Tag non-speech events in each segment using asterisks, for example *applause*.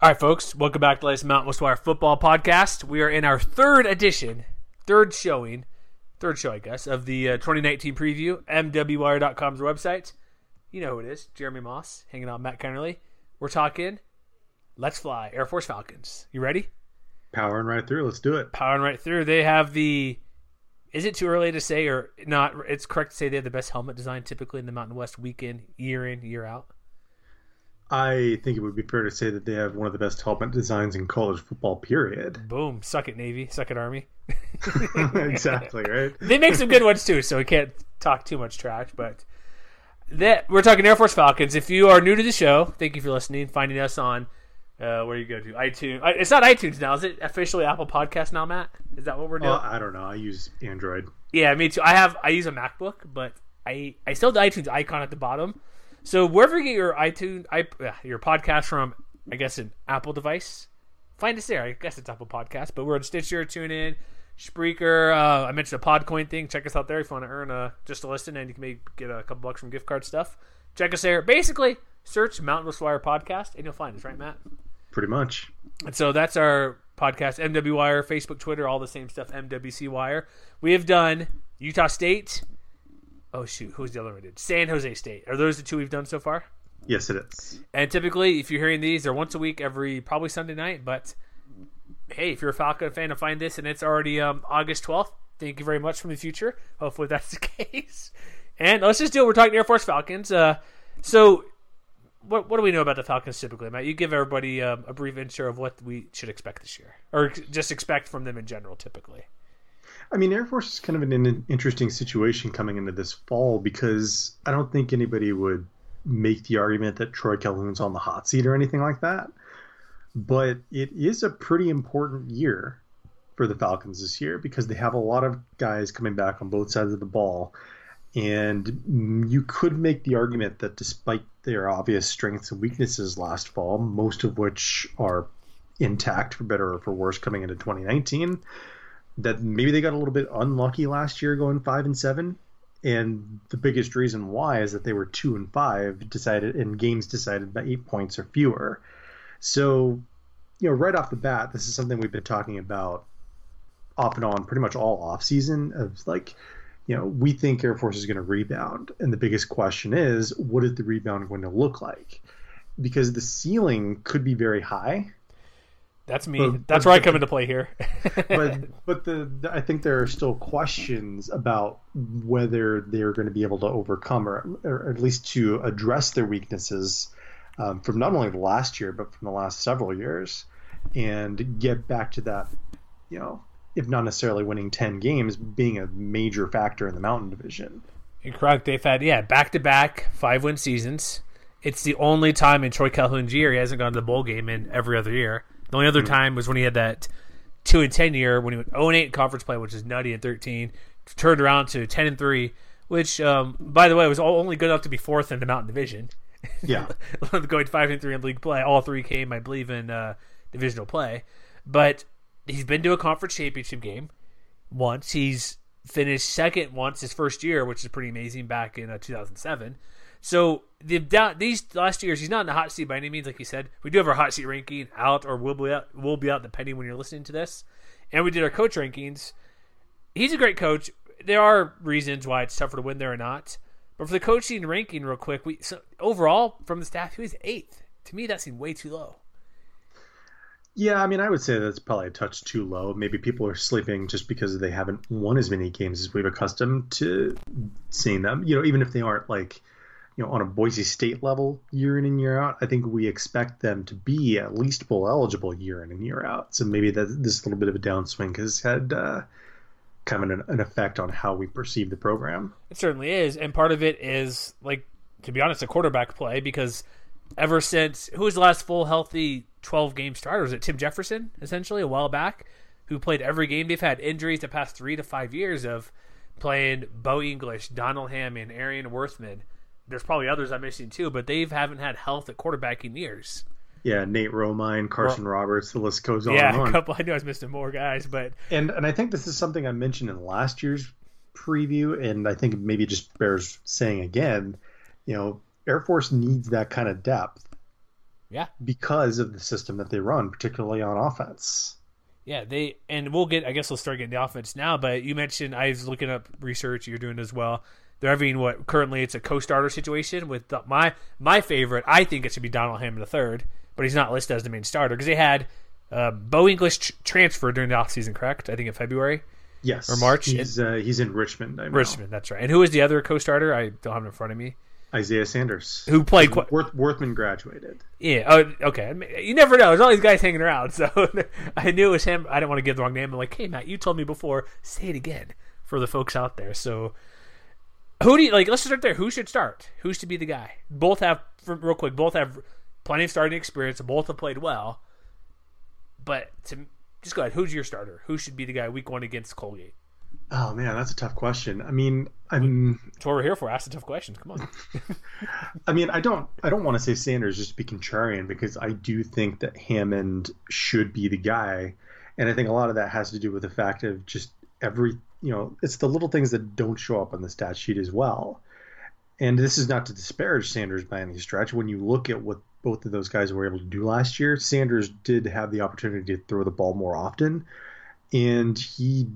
All right, folks, welcome back to the latest Mountain West Wire football podcast. We are in our third edition, third showing, third show, I guess, of the uh, 2019 preview. MWWire.com's website. You know who it is. Jeremy Moss hanging out with Matt Kennerly. We're talking Let's Fly, Air Force Falcons. You ready? Powering right through. Let's do it. Powering right through. They have the. Is it too early to say, or not? It's correct to say they have the best helmet design typically in the Mountain West weekend, year in, year out. I think it would be fair to say that they have one of the best helmet designs in college football, period. Boom. Suck it, Navy. Suck it, Army. *laughs* *laughs* exactly, right? they make some good ones too, so we can't talk too much trash, but that we're talking Air Force Falcons. If you are new to the show, thank you for listening, finding us on uh, where you go to iTunes. It's not iTunes now, is it? Officially Apple Podcast now, Matt? Is that what we're doing? Well, I don't know. I use Android. Yeah, me too. I have I use a MacBook, but I I still have the iTunes icon at the bottom. So wherever you get your iTunes, your podcast from, I guess an Apple device, find us there. I guess it's Apple Podcast, but we're on Stitcher, TuneIn, Spreaker. Uh, I mentioned the Podcoin thing. Check us out there if you want to earn a, just a listen, and you can maybe get a couple bucks from gift card stuff. Check us there. Basically, search Mountain West Wire Podcast, and you'll find us, right, Matt? Pretty much. And so that's our podcast, MW Wire, Facebook, Twitter, all the same stuff, MWC Wire. We have done Utah State, Oh shoot, who's the other one? Did San Jose State? Are those the two we've done so far? Yes, it is. And typically, if you're hearing these, they're once a week, every probably Sunday night. But hey, if you're a Falcon fan to find this, and it's already um, August 12th, thank you very much from the future. Hopefully, that's the *laughs* case. And let's just do it. We're talking Air Force Falcons. Uh, so, what what do we know about the Falcons typically, Matt? You give everybody um, a brief intro of what we should expect this year, or just expect from them in general, typically. I mean, Air Force is kind of an interesting situation coming into this fall because I don't think anybody would make the argument that Troy Calhoun's on the hot seat or anything like that. But it is a pretty important year for the Falcons this year because they have a lot of guys coming back on both sides of the ball. And you could make the argument that despite their obvious strengths and weaknesses last fall, most of which are intact for better or for worse coming into 2019, that maybe they got a little bit unlucky last year going five and seven. And the biggest reason why is that they were two and five decided in games decided by eight points or fewer. So, you know, right off the bat, this is something we've been talking about off and on pretty much all off season of like, you know, we think Air Force is going to rebound. And the biggest question is, what is the rebound going to look like? Because the ceiling could be very high, that's me. But, That's but, where I come into play here. *laughs* but but the, I think there are still questions about whether they're going to be able to overcome or, or at least to address their weaknesses um, from not only the last year but from the last several years and get back to that, you know, if not necessarily winning ten games, being a major factor in the Mountain Division. correct. They've had yeah back to back five win seasons. It's the only time in Troy Calhoun's year he hasn't gone to the bowl game in every other year. The only other mm-hmm. time was when he had that two and ten year when he went 0 and 8 conference play, which is nutty and 13, turned around to 10 and 3, which um, by the way was only good enough to be fourth in the Mountain Division. Yeah, *laughs* going five and three in league play. All three came, I believe, in uh, divisional play. But he's been to a conference championship game once. He's finished second once his first year, which is pretty amazing back in uh, 2007. So the these last years, he's not in the hot seat by any means. Like you said, we do have our hot seat ranking out, or will be out, will be out depending when you're listening to this. And we did our coach rankings. He's a great coach. There are reasons why it's tougher to win there or not. But for the coaching ranking, real quick, we so overall from the staff, he was eighth. To me, that seemed way too low. Yeah, I mean, I would say that's probably a touch too low. Maybe people are sleeping just because they haven't won as many games as we've accustomed to seeing them. You know, even if they aren't like you know, on a Boise State level year in and year out, I think we expect them to be at least bowl eligible year in and year out. So maybe that this little bit of a downswing has had uh, kind of an, an, effect on how we perceive the program. It certainly is, and part of it is like, to be honest, a quarterback play because ever since who was the last full healthy 12 game starter. Was it Tim Jefferson, essentially, a while back, who played every game? They've had injuries the past three to five years of playing Bo English, Donald Hammond, Arion Worthman. There's probably others I'm missing too, but they haven't had health at quarterback in years. Yeah, Nate Romine, Carson well, Roberts, the list goes on. Yeah, on. a couple. I know I was missing more guys, but and and I think this is something I mentioned in last year's preview, and I think maybe just bears saying again. You know, Air Force needs that kind of depth. Yeah, because of the system that they run, particularly on offense. Yeah, they and we'll get. I guess we'll start getting the offense now. But you mentioned I was looking up research you're doing as well. They're having what currently it's a co-starter situation with the, my my favorite. I think it should be Donald Hammond the third, but he's not listed as the main starter because they had uh, Bo English tr- transfer during the offseason, correct? I think in February. Yes, or March. He's uh, he's in Richmond. Richmond, that's right. And who is the other co-starter? I don't have it in front of me. Isaiah Sanders, who played qu- Worth, Worthman graduated. Yeah. Oh, okay. You never know. There's all these guys hanging around, *laughs* so I knew it was him. I didn't want to give the wrong name. I'm like, hey Matt, you told me before. Say it again for the folks out there. So, who do you like? Let's start there. Who should start? Who's to be the guy? Both have real quick. Both have plenty of starting experience. Both have played well. But to just go ahead. Who's your starter? Who should be the guy week one against Colgate? Oh man, that's a tough question. I mean, I'm. That's what we're here for. Ask the tough questions. Come on. *laughs* I mean, I don't. I don't want to say Sanders just to be contrarian because I do think that Hammond should be the guy, and I think a lot of that has to do with the fact of just every. You know, it's the little things that don't show up on the stat sheet as well. And this is not to disparage Sanders by any stretch. When you look at what both of those guys were able to do last year, Sanders did have the opportunity to throw the ball more often, and he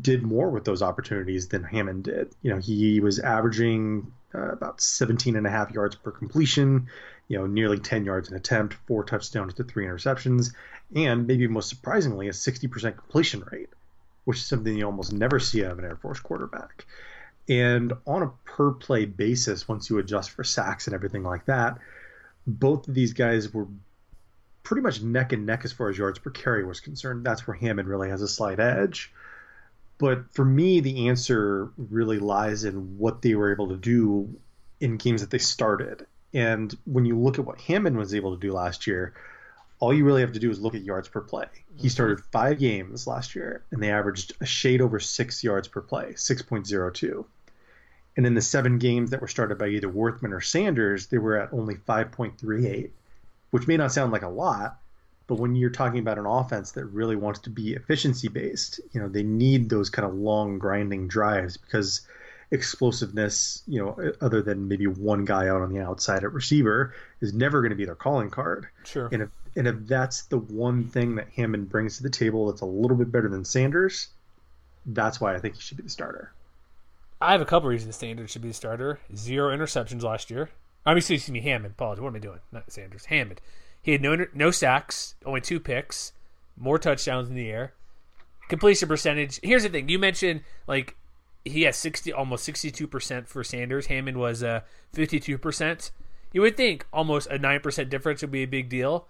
did more with those opportunities than Hammond did. You know, he was averaging uh, about 17 and a half yards per completion, you know, nearly 10 yards an attempt, four touchdowns to three interceptions, and maybe most surprisingly, a 60% completion rate, which is something you almost never see of an Air Force quarterback. And on a per play basis, once you adjust for sacks and everything like that, both of these guys were pretty much neck and neck as far as yards per carry was concerned. That's where Hammond really has a slight edge. But for me, the answer really lies in what they were able to do in games that they started. And when you look at what Hammond was able to do last year, all you really have to do is look at yards per play. He mm-hmm. started five games last year, and they averaged a shade over six yards per play, 6.02. And in the seven games that were started by either Worthman or Sanders, they were at only 5.38, which may not sound like a lot, but when you're talking about an offense that really wants to be efficiency based, you know, they need those kind of long grinding drives because explosiveness, you know, other than maybe one guy out on the outside at receiver, is never going to be their calling card. Sure. And if and if that's the one thing that Hammond brings to the table that's a little bit better than Sanders, that's why I think he should be the starter. I have a couple reasons Sanders should be the starter. Zero interceptions last year. I mean, excuse me, Hammond. Apologies. What am I doing? Not Sanders. Hammond. He had no no sacks, only two picks, more touchdowns in the air. Completion percentage. Here's the thing: you mentioned like he has sixty, almost sixty-two percent for Sanders. Hammond was uh, fifty-two percent. You would think almost a nine percent difference would be a big deal.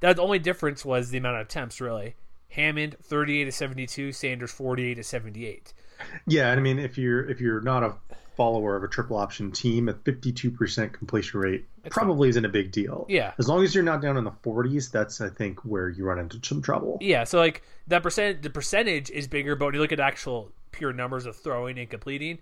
That the only difference was the amount of attempts, really. Hammond thirty-eight to seventy-two, Sanders forty-eight to seventy-eight. Yeah, I mean, if you're if you're not a follower of a triple option team, a 52% completion rate probably isn't a big deal. Yeah. As long as you're not down in the 40s, that's I think where you run into some trouble. Yeah, so like that percent the percentage is bigger, but when you look at actual pure numbers of throwing and completing,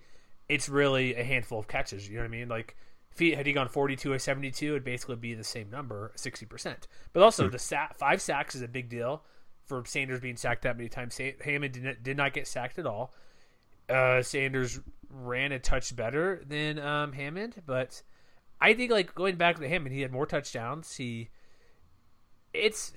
it's really a handful of catches, you know what I mean? Like he had he gone 42 or 72, it'd basically be the same number, 60%. But also hmm. the sack, five sacks is a big deal for Sanders being sacked that many times. Hammond did not, did not get sacked at all. Uh, Sanders ran a touch better than um, Hammond, but I think like going back to Hammond, he had more touchdowns. He, it's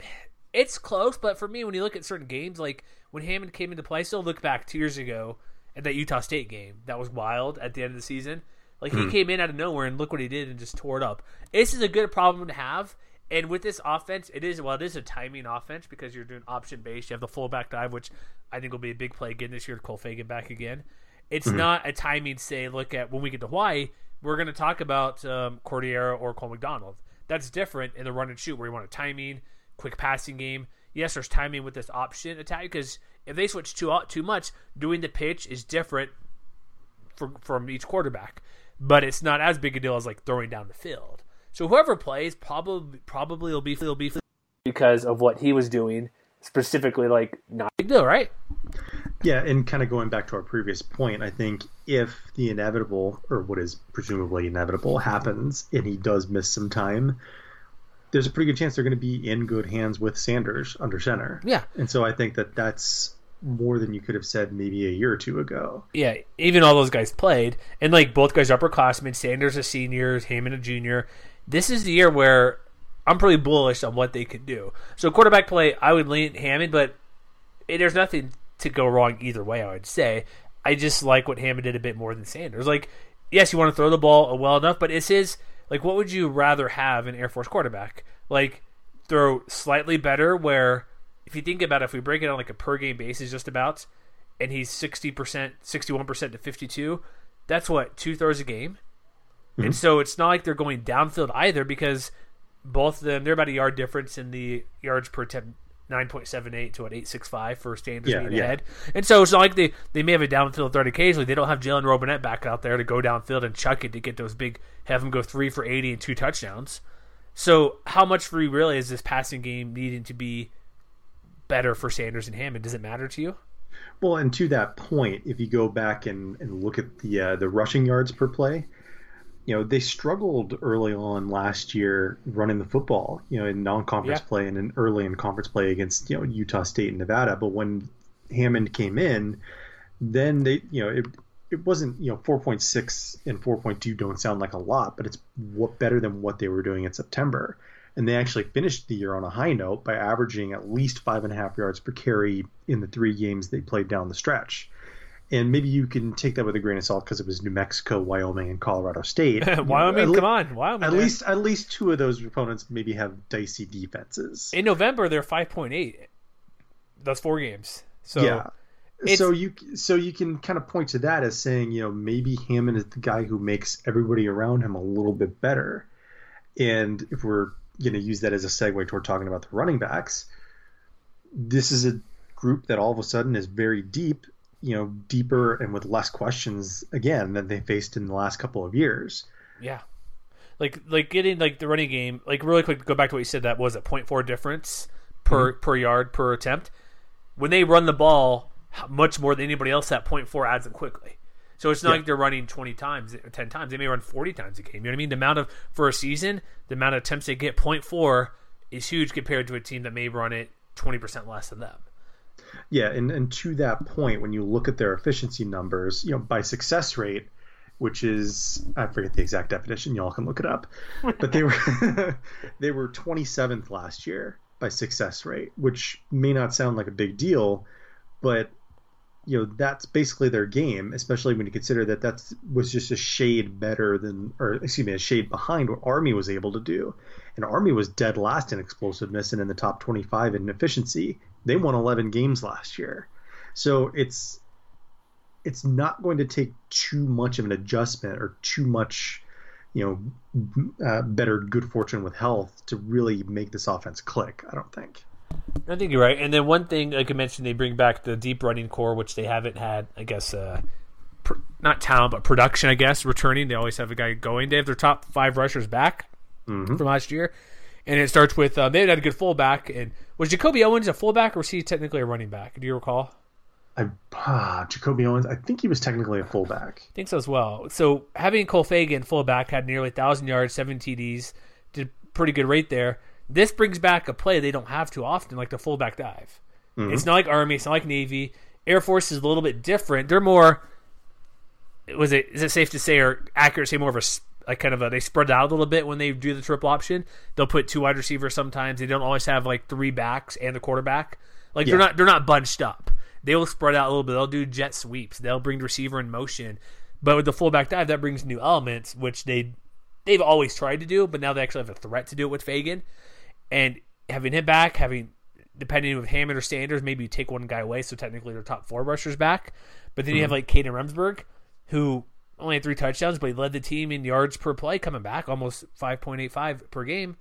it's close, but for me, when you look at certain games, like when Hammond came into play, I still look back two years ago at that Utah State game. That was wild at the end of the season. Like he mm. came in out of nowhere and look what he did and just tore it up. This is a good problem to have. And with this offense, it is well, it is a timing offense because you're doing option based. You have the fullback dive, which I think will be a big play again this year. Cole Fagan back again. It's mm-hmm. not a timing. Say, look at when we get to Hawaii, we're going to talk about um, or Cole McDonald. That's different in the run and shoot where you want a timing, quick passing game. Yes, there's timing with this option attack because if they switch too too much, doing the pitch is different for, from each quarterback. But it's not as big a deal as like throwing down the field. So whoever plays probably probably will be will be because of what he was doing, specifically like not big deal, right? Yeah, and kind of going back to our previous point, I think if the inevitable, or what is presumably inevitable, happens and he does miss some time, there's a pretty good chance they're going to be in good hands with Sanders under center. Yeah. And so I think that that's more than you could have said maybe a year or two ago. Yeah, even all those guys played, and like both guys are upperclassmen. Sanders a senior, Hammond a junior. This is the year where I'm pretty bullish on what they could do. So quarterback play, I would lean Hammond, but eh, there's nothing to go wrong either way. I would say I just like what Hammond did a bit more than Sanders. Like, yes, you want to throw the ball uh, well enough, but it's his. Like, what would you rather have an Air Force quarterback? Like, throw slightly better, where if you think about it, if we break it on like a per game basis, just about, and he's sixty percent, sixty one percent to fifty two, that's what two throws a game. Mm-hmm. And so it's not like they're going downfield either because both of them they're about a yard difference in the yards per attempt 9.78 to an 865 for Sanders yeah, being yeah. ahead. And so it's not like they, they may have a downfield threat occasionally. They don't have Jalen Robinette back out there to go downfield and chuck it to get those big, have him go three for 80 and two touchdowns. So how much for you really is this passing game needing to be better for Sanders and Hammond? Does it matter to you? Well, and to that point, if you go back and, and look at the uh, the rushing yards per play, you know they struggled early on last year running the football, you know, in non-conference yeah. play and in early in conference play against you know Utah State and Nevada. But when Hammond came in, then they you know it it wasn't you know 4.6 and 4.2 don't sound like a lot, but it's what better than what they were doing in September and they actually finished the year on a high note by averaging at least five and a half yards per carry in the three games they played down the stretch. And maybe you can take that with a grain of salt because it was New Mexico, Wyoming, and Colorado State. *laughs* Wyoming, you know, come on, Wyoming. At least, at least two of those opponents maybe have dicey defenses. In November, they're five point eight. That's four games. So yeah. So you so you can kind of point to that as saying, you know, maybe Hammond is the guy who makes everybody around him a little bit better. And if we're going to use that as a segue toward talking about the running backs. This is a group that all of a sudden is very deep, you know, deeper and with less questions again than they faced in the last couple of years. Yeah. Like like getting like the running game, like really quick go back to what you said that was a 0.4 difference per mm-hmm. per yard per attempt. When they run the ball much more than anybody else that 0.4 adds them quickly. So it's not yeah. like they're running 20 times, uh, 10 times. They may run 40 times a game. You know what I mean? The amount of, for a season, the amount of attempts they get, 0.4, is huge compared to a team that may run it 20% less than them. Yeah, and, and to that point, when you look at their efficiency numbers, you know, by success rate, which is I forget the exact definition, y'all can look it up. But they were *laughs* they were 27th last year by success rate, which may not sound like a big deal, but you know that's basically their game, especially when you consider that that was just a shade better than, or excuse me, a shade behind what Army was able to do. And Army was dead last in explosiveness and in the top 25 in efficiency. They won 11 games last year, so it's it's not going to take too much of an adjustment or too much, you know, uh, better good fortune with health to really make this offense click. I don't think. I think you're right. And then one thing, like I mentioned, they bring back the deep running core, which they haven't had, I guess, uh, pr- not talent, but production, I guess, returning. They always have a guy going. They have their top five rushers back mm-hmm. from last year. And it starts with, uh, they had a good fullback. And was Jacoby Owens a fullback or was he technically a running back? Do you recall? I, ah, Jacoby Owens, I think he was technically a fullback. I think so as well. So having Cole Fagan fullback had nearly 1,000 yards, seven TDs, did pretty good rate there. This brings back a play they don't have too often, like the fullback dive. Mm-hmm. It's not like Army, it's not like Navy. Air Force is a little bit different. They're more. Was it is it safe to say or accurate to say more of a like kind of a they spread out a little bit when they do the triple option. They'll put two wide receivers sometimes. They don't always have like three backs and a quarterback. Like yeah. they're not they're not bunched up. They will spread out a little bit. They'll do jet sweeps. They'll bring the receiver in motion. But with the fullback dive, that brings new elements, which they they've always tried to do, but now they actually have a threat to do it with Fagan. And having him back, having depending on Hammond or Sanders, maybe you take one guy away, so technically their top four rushers back. But then mm-hmm. you have mm-hmm. like Kadin Remsberg, who only had three touchdowns, but he led the team in yards per play, coming back almost five point eight five per game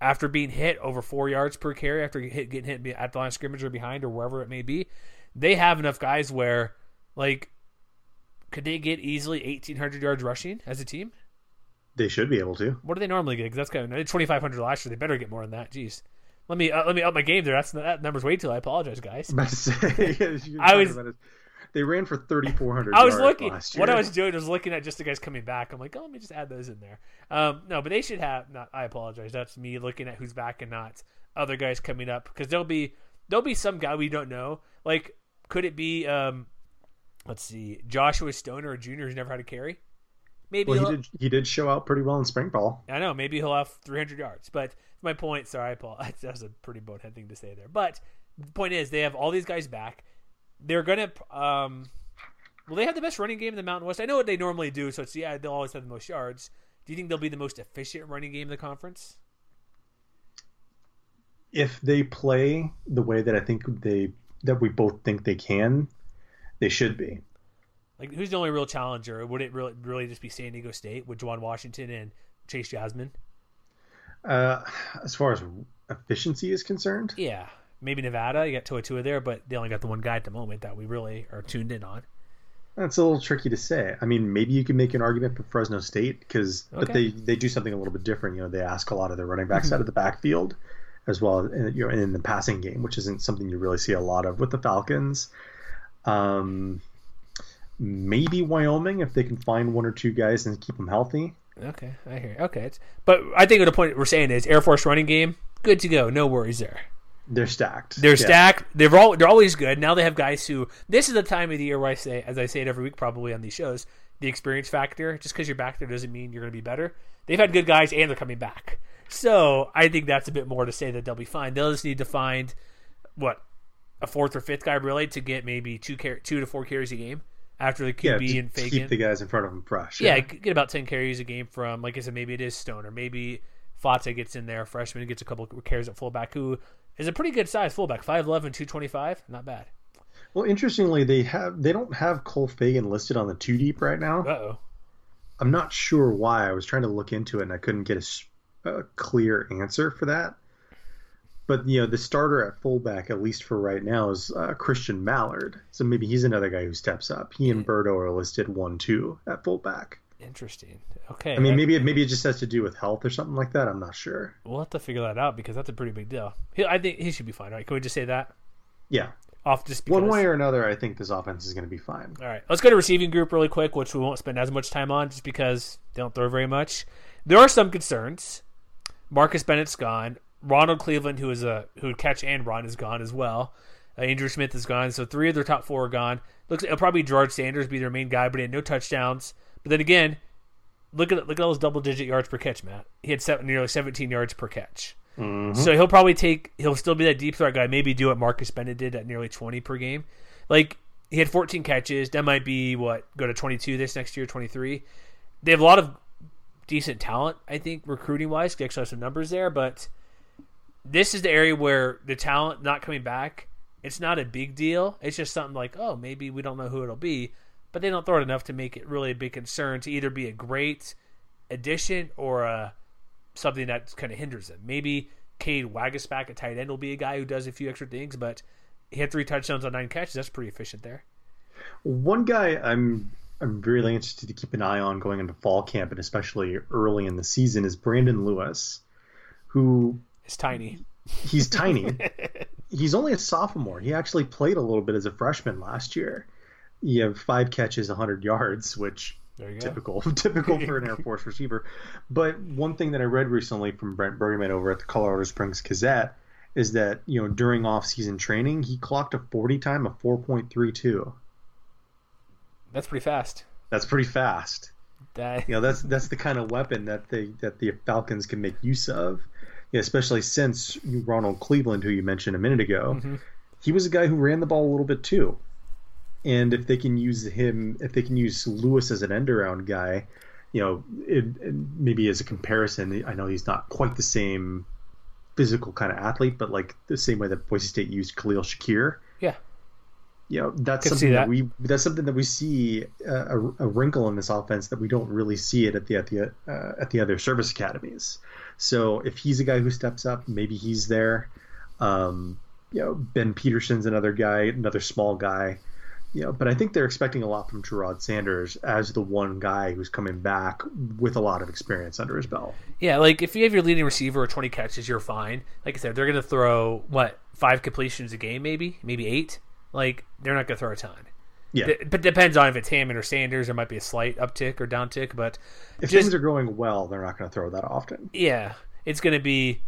after being hit over four yards per carry after hit, getting hit at the line of scrimmage or behind or wherever it may be. They have enough guys where, like, could they get easily eighteen hundred yards rushing as a team? They should be able to. What do they normally get? Because that's kind of twenty five hundred last year. They better get more than that. Jeez, Let me uh, let me up my game there. That's that number's way too. I apologize, guys. About to say, *laughs* yeah, *laughs* I was- They ran for 3,400 I was looking. last year. What I was doing was looking at just the guys coming back. I'm like, oh, let me just add those in there. Um, no, but they should have. Not. I apologize. That's me looking at who's back and not other guys coming up because there'll be there'll be some guy we don't know. Like, could it be? Um, let's see, Joshua Stoner, a junior who's never had a carry. Maybe Well, he'll- did. He did show out pretty well in spring ball. I know maybe he'll have 300 yards, but my point. Sorry, Paul. *laughs* That was a pretty bonehead thing to say there. But the point is, they have all these guys back. They're gonna. Um, will they have the best running game in the Mountain West? I know what they normally do, so it's yeah they'll always have the most yards. Do you think they'll be the most efficient running game in the conference? If they play the way that I think they that we both think they can, they should be. Like, who's the only real challenger? Would it really really just be San Diego State with Juwan Washington and Chase Jasmin? Uh, as far as efficiency is concerned, Yeah, maybe Nevada. You got Toa Taua there, but they only got the one guy at the moment that we really are tuned in on. that's a little tricky to say. I mean, maybe you can make an argument for Fresno State because, but they they do something a little bit different. You know, they ask a lot of their running backs out of the backfield, as well as you know in the passing game, which isn't something you really see a lot of with the Falcons. Um, maybe Wyoming if they can find one or two guys and keep them healthy. Okay, I hear. You. Okay, it's, but I think the point we're saying is Air Force running game, good to go, no worries there. They're stacked. They're Yeah. stacked. They're all they're always good. Now they have guys who. This is the time of the year where I say, as I say it every week, probably on these shows, the experience factor. Just because you're back there doesn't mean you're going to be better. They've had good guys and they're coming back. So I think that's a bit more to say that they'll be fine. They'll just need to find what a fourth or fifth guy really to get maybe two car- two to four carries a game after the Yeah, QB to, and Fagan. keep the guys in front of him fresh. Yeah, get about ten carries a game from, like I said, maybe it is Stoner, maybe Fata gets in there, freshman gets a couple of carries at fullback, who is a pretty good size fullback, 5'11", 225, not bad. Well, interestingly, they have they don't have Cole Fagan listed on the two deep right now. Uh oh. I'm not sure why. I was trying to look into it and I couldn't get a clear answer for that. But you know, the starter at fullback, at least for right now, is uh, Christian Mallard. So maybe he's another guy who steps up. He and Berto are listed one two at fullback. Interesting. Okay. I mean, maybe it, maybe it just has to do with health or something like that. I'm not sure. we'll have to figure that out because that's a pretty big deal. He, I think he should be fine, right? Can we just say that Yeah, off just because? one way or another, I think this offense is going to be fine. All right, let's go to receiving group really quick, which we won't spend as much time on just because they don't throw very much. There are some concerns. Marcus Bennett's gone. Ronald Cleveland, who is a who would catch and run, is gone as well. Uh, Andrew Smith is gone, so three of their top four are gone. Looks it'll probably George Sanders be their main guy, but he had no touchdowns. But then again, look at look at all those double digit yards per catch, Matt. He had seven, nearly 17 yards per catch. So he'll probably take he'll still be that deep threat guy. Maybe do what Marcus Bennett did at nearly 20 per game. Like he had 14 catches. That might be what go to 22 this next year, 23. They have a lot of decent talent, I think, recruiting wise. They actually have some numbers there, but this is the area where the talent not coming back. It's not a big deal. It's just something like, oh, maybe we don't know who it'll be, but they don't throw it enough to make it really a big concern to either be a great addition or a something that kind of hinders them. Maybe Cade Wagasback at tight end will be a guy who does a few extra things, but he had three touchdowns on nine catches. That's pretty efficient there. One guy I'm I'm really interested to keep an eye on going into fall camp and especially early in the season is Brandon Lewis, who It's tiny. he's tiny. *laughs* he's only a sophomore. He actually played a little bit as a freshman last year. You have five catches, 100 yards, which There you go. typical *laughs* typical for an Air *laughs* Force receiver. But one thing that I read recently from Brent Briggeman over at the Colorado Springs Gazette is that you know during off-season training he clocked a 40 time of 4.32. That's pretty fast. That's pretty fast. That You know that's that's the kind of weapon that they that the Falcons can make use of. Especially since Ronald Cleveland, who you mentioned a minute ago, he was a guy who ran the ball a little bit too. And if they can use him, if they can use Lewis as an end around guy, you know, it, it- maybe as a comparison, I know he's not quite the same physical kind of athlete, but like the same way that Boise State used Khalil Shakir. yeah. You know, that's Could something that. that. we that's something that we see uh, a, a wrinkle in this offense that we don't really see it at the at the uh, at the other service academies. So if he's a guy who steps up, maybe he's there. Um, you know, Ben Peterson's another guy, another small guy you know, but I think they're expecting a lot from Geraud Sanders as the one guy who's coming back with a lot of experience under his belt. Yeah, like if you have your leading receiver or 20 catches, you're fine. Like I said, they're going to throw what five completions a game, maybe, maybe eight. Like they're not going to throw a ton. Yeah, D- but depends on if it's Hammond or Sanders. There might be a slight uptick or downtick, but if just- things are going well, they're not going to throw that often. yeah, it's going to be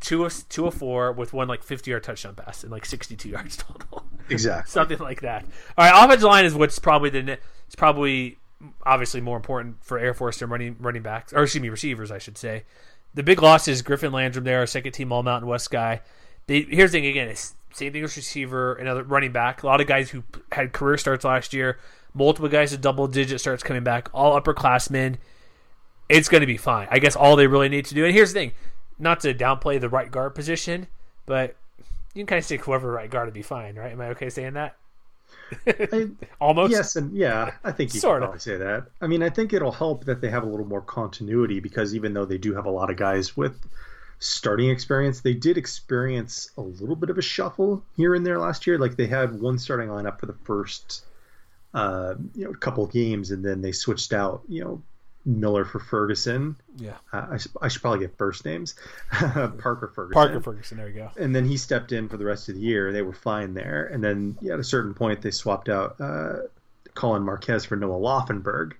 two of two of four with one like 50 yard touchdown pass and like 62 *laughs* yards total. Exactly. *laughs* something like that. All right, offensive line is what's probably the it's probably obviously more important for Air Force than running running backs or excuse me receivers, I should say. The big loss is Griffin Landrum there, a second team All Mountain West guy. They, here's the thing again, it's same thing as receiver, another running back. A lot of guys who had career starts last year, multiple guys with double digit starts coming back, all upperclassmen. It's going to be fine. I guess all they really need to do. And here's the thing, not to downplay the right guard position, but you can kind of say whoever right guard would be fine, right? Am I okay saying that? I, *laughs* *laughs* Almost. yes, and yeah, I think you Sorta. can probably say that. I mean, I think it'll help that they have a little more continuity because even though they do have a lot of guys with starting experience, they did experience a little bit of a shuffle here and there last year. Like they had one starting lineup for the first, uh, you know, couple of games, and then they switched out, you know, Miller for Ferguson. Yeah. Uh, I, should, I should probably get first names. *laughs* Parker Ferguson. Parker Ferguson. There you go. and then he stepped in for the rest of the year. They were fine there, and then yeah, at a certain point, they swapped out uh, Colin Marquez for Noah Laufenberg.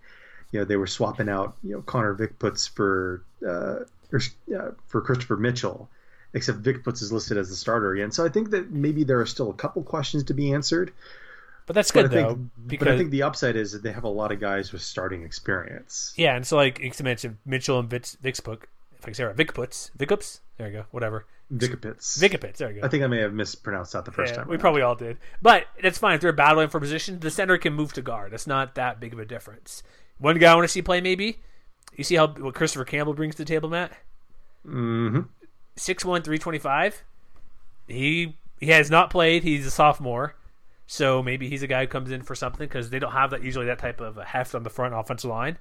You know, they were swapping out you know Connor Vickputz for uh, or, uh, for Christopher Mitchell, except Vickputz is listed as the starter again. So I think that maybe there are still a couple questions to be answered. But that's But good I though, think, because but I think the upside is that they have a lot of guys with starting experience. yeah, and so like you mentioned Mitchell and Vitz, Vicksput, if I can say right, Vickputs, Vickups. There you go. Whatever. Vickputz. Vickapits. There you go. I think I may have mispronounced that the first Yeah, time. we around. probably all did, but that's fine. If they're battling for position, the center can move to guard. That's not that big of a difference. One guy I want to see play, maybe. You see how what Christopher Campbell brings to the table, Matt? Mhm. Six one, three twenty five. He he has not played. He's a sophomore, so maybe he's a guy who comes in for something because they don't have that usually that type of a heft on the front offensive line.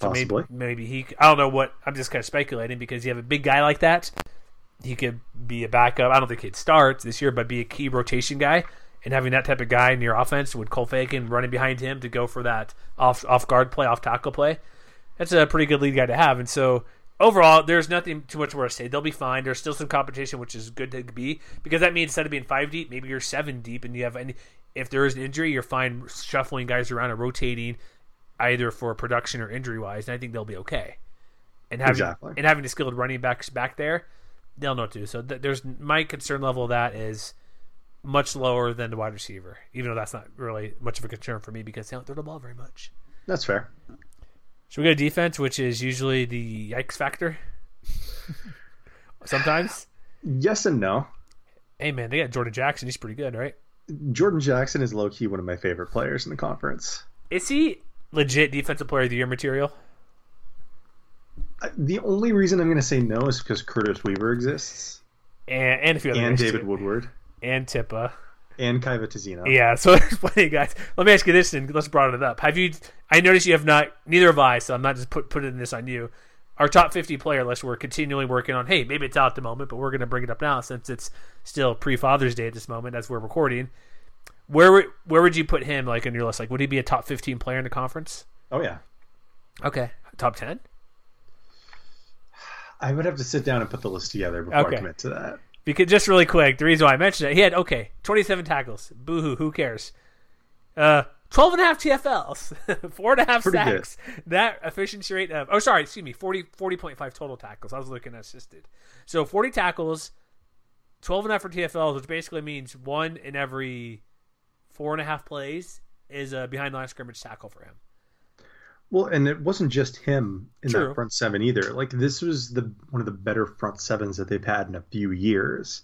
So Possibly. maybe maybe he. I don't know what. I'm just kind of speculating because you have a big guy like that. He could be a backup. I don't think he'd start this year, but be a key rotation guy. And having that type of guy in your offense with Cole Fagan running behind him to go for that off off guard play, off tackle play, that's a pretty good lead guy to have. And so overall, there's nothing too much say. They'll be fine. There's still some competition, which is good to be because that means instead of being five deep, maybe you're seven deep, and you have any. If there is an injury, you're fine shuffling guys around and rotating, either for production or injury wise, and I think they'll be okay. And having Exactly. and having the skilled running backs back there, they'll know what to do. So th- there's my concern level of that is much lower than the wide receiver, even though that's not really much of a concern for me because they don't throw the ball very much. That's fair. So we got a defense, which is usually the yikes factor. Sometimes, Yes and no. hey man, they got Jordan Jackson. He's pretty good, right? Jordan Jackson is low key one of my favorite players in the conference. Is he legit defensive player of the year material? The only reason I'm going to say no is because Curtis Weaver exists, And and a few other and David too. Woodward, and Tippa. And Kyahva Tezino. Yeah, so there's plenty of guys. Let me ask you this, and let's broaden it up. Have you? I noticed you have not. Neither have I, so I'm not just put putting this on you. Our top 50 player list, we're continually working on. Hey, maybe it's out at the moment, but we're going to bring it up now since it's still pre Father's Day at this moment as we're recording. Where would where would you put him like on your list? Like, would he be a top 15 player in the conference? Oh yeah. Okay, top 10. I would have to sit down and put the list together before Okay. I commit to that. Because just really quick, the reason why I mentioned it, he had okay, 27 tackles. Boo hoo, who cares? Uh, 12 and a half TFLs, *laughs* four and a half Pretty sacks. That efficiency rate of oh sorry, excuse me, 40 40.5 total tackles. I was looking at assisted. So 40 tackles, 12 and a half for TFLs, which basically means one in every four and a half plays is a behind the line scrimmage tackle for him. Well, and it wasn't just him in True. that front seven either. Like this was the one of the better front sevens that they've had in a few years.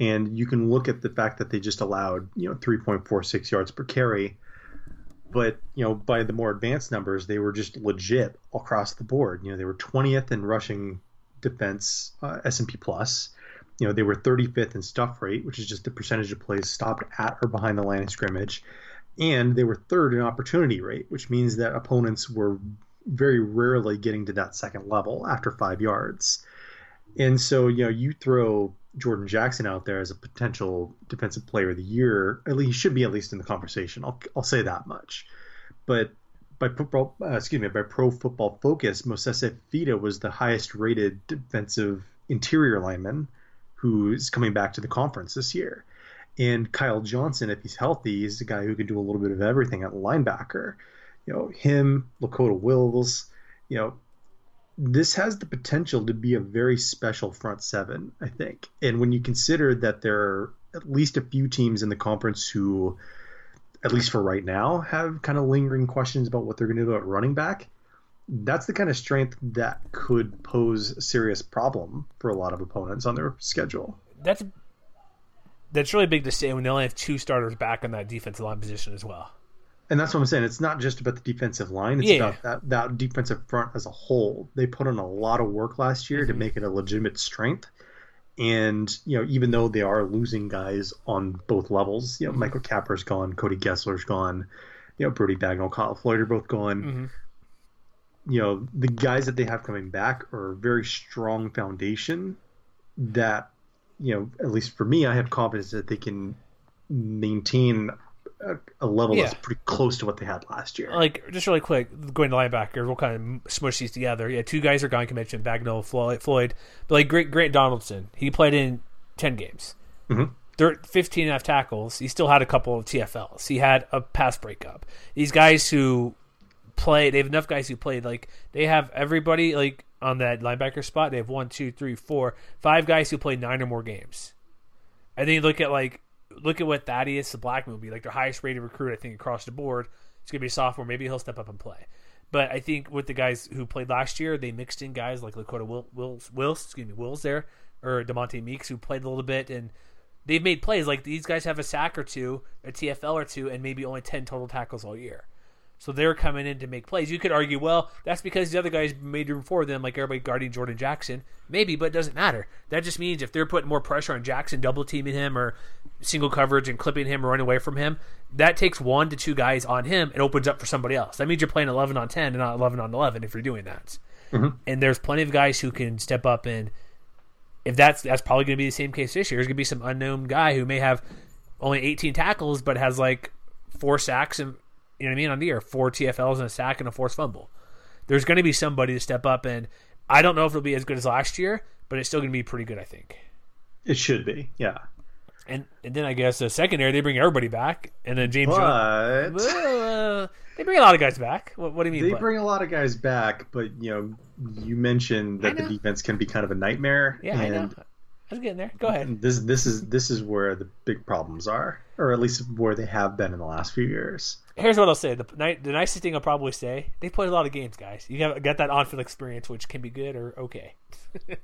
And you can look at the fact that they just allowed, you know, 3.46 yards per carry. But, you know, by the more advanced numbers, they were just legit across the board. You know, they were 20th in rushing defense, uh, S&P plus. You know, they were 35th in stuff rate, which is just the percentage of plays stopped at or behind the line of scrimmage and they were third in opportunity rate, which means that opponents were very rarely getting to that second level after five yards. And so, you know, you throw Jordan Jackson out there as a potential defensive player of the year, at least he should be at least in the conversation. I'll, I'll say that much. But by football, uh, excuse me, by Pro Football Focus, Moses Fita was the highest rated defensive interior lineman who's coming back to the conference this year. And Kyle Johnson, if he's healthy, is a guy who can do a little bit of everything at linebacker. You know, him, Lakota Wills, you know, this has the potential to be a very special front seven, I think. And when you consider that there are at least a few teams in the conference who, at least for right now, have kind of lingering questions about what they're going to do at running back, that's the kind of strength that could pose a serious problem for a lot of opponents on their schedule. That's that's really big to say when they only have two starters back on that defensive line position as well. And that's what I'm saying. It's not just about the defensive line. It's Yeah. about that, that defensive front as a whole. They put in a lot of work last year to Mm-hmm. make it a legitimate strength. And, you know, even though they are losing guys on both levels, you know, Mm-hmm. Michael Capper's gone, Cody Gessler's gone, you know, Brody Bagnall, Kyle Floyd are both gone. Mm-hmm. You know, the guys that they have coming back are a very strong foundation that, you know, at least for me, I have confidence that they can maintain a, a level that's pretty close to what they had last year. Like just really quick, going to linebacker, we'll kind of smush these together. Yeah, two guys are gone. You mentioned Bagnall, Floyd, Floyd, but like Grant, Grant Donaldson, he played in ten games, Mhm. Thir 15 and a half tackles. He still had a couple of TFLs. He had a pass breakup. These guys who play, they have enough guys who played. Like they have everybody like on that linebacker spot. They have one, two, three, four, five guys who played nine or more games. And then you look at like look at what Thaddeus the Black will be like their highest rated recruit I think across the board. It's gonna be a sophomore. Maybe he'll step up and play. But I think with the guys who played last year, they mixed in guys like Lakota Will, Wills, Wills, excuse me, Wills there, or Demonte Meeks who played a little bit, and they've made plays. Like these guys have a sack or two, a TFL or two, and maybe only ten total tackles all year. So they're coming in to make plays. You could argue, well, that's because the other guys made room for them, like everybody guarding Jordan Jackson. Maybe, but it doesn't matter. That just means if they're putting more pressure on Jackson, double teaming him, or single coverage and clipping him or running away from him, that takes one to two guys on him and opens up for somebody else. That means you're playing 11 on 10 and not 11 on 11 if you're doing that. Mm-hmm. And there's plenty of guys who can step up and if that's that's probably going to be the same case this year. There's going to be some unknown guy who may have only 18 tackles but has like four sacks and you know what I mean on the year, four TFLs and a sack and a forced fumble. There's going to be somebody to step up and I don't know if it'll be as good as last year, but it's still going to be pretty good, I think. It should be, yeah. And and then I guess the secondary they bring everybody back, and then James. Jones, But Well, uh, they bring a lot of guys back. What, what do you mean? they but? bring a lot of guys back, but you know, you mentioned that the defense can be kind of a nightmare. yeah, I know. and I was getting there. Go ahead. This this is this is where the big problems are, or at least where they have been in the last few years. Here's what I'll say: the, the nicest thing I'll probably say, they played a lot of games, guys. You got got that on-field experience, which can be good or okay. *laughs*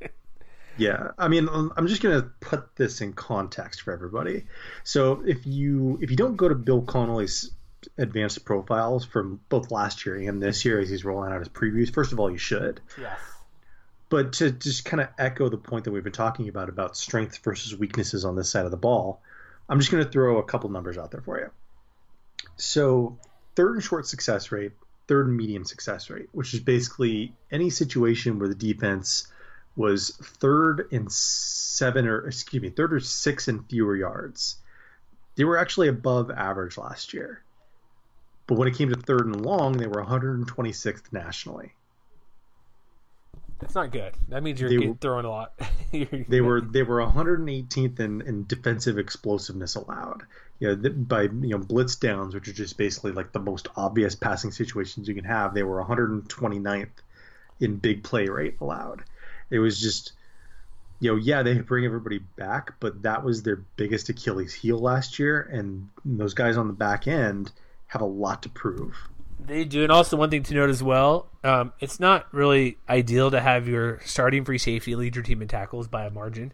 Yeah, I mean, um, I'm just gonna put this in context for everybody. So if you if you don't go to Bill Connelly's advanced profiles from both last year and this year as he's rolling out his previews, first of all, you should. Yes. But to just kind of echo the point that we've been talking about about strength versus weaknesses on this side of the ball, I'm just going to throw a couple numbers out there for you. So, third and short success rate, third and medium success rate, which is basically any situation where the defense was third and seven or excuse me, third or six and fewer yards. They were actually above average last year. But when it came to third and long, they were 126th nationally. That's not good. That means you're They getting were- throwing a lot. *laughs* They were they were 118th in, in defensive explosiveness allowed. You know, th- by you know blitz downs, which are just basically like the most obvious passing situations you can have. They were 129th in big play rate allowed. It was just, you know, yeah, they bring everybody back, but that was their biggest Achilles heel last year, and those guys on the back end have a lot to prove. They do, and also one thing to note as well, um, it's not really ideal to have your starting free safety lead your team in tackles by a margin.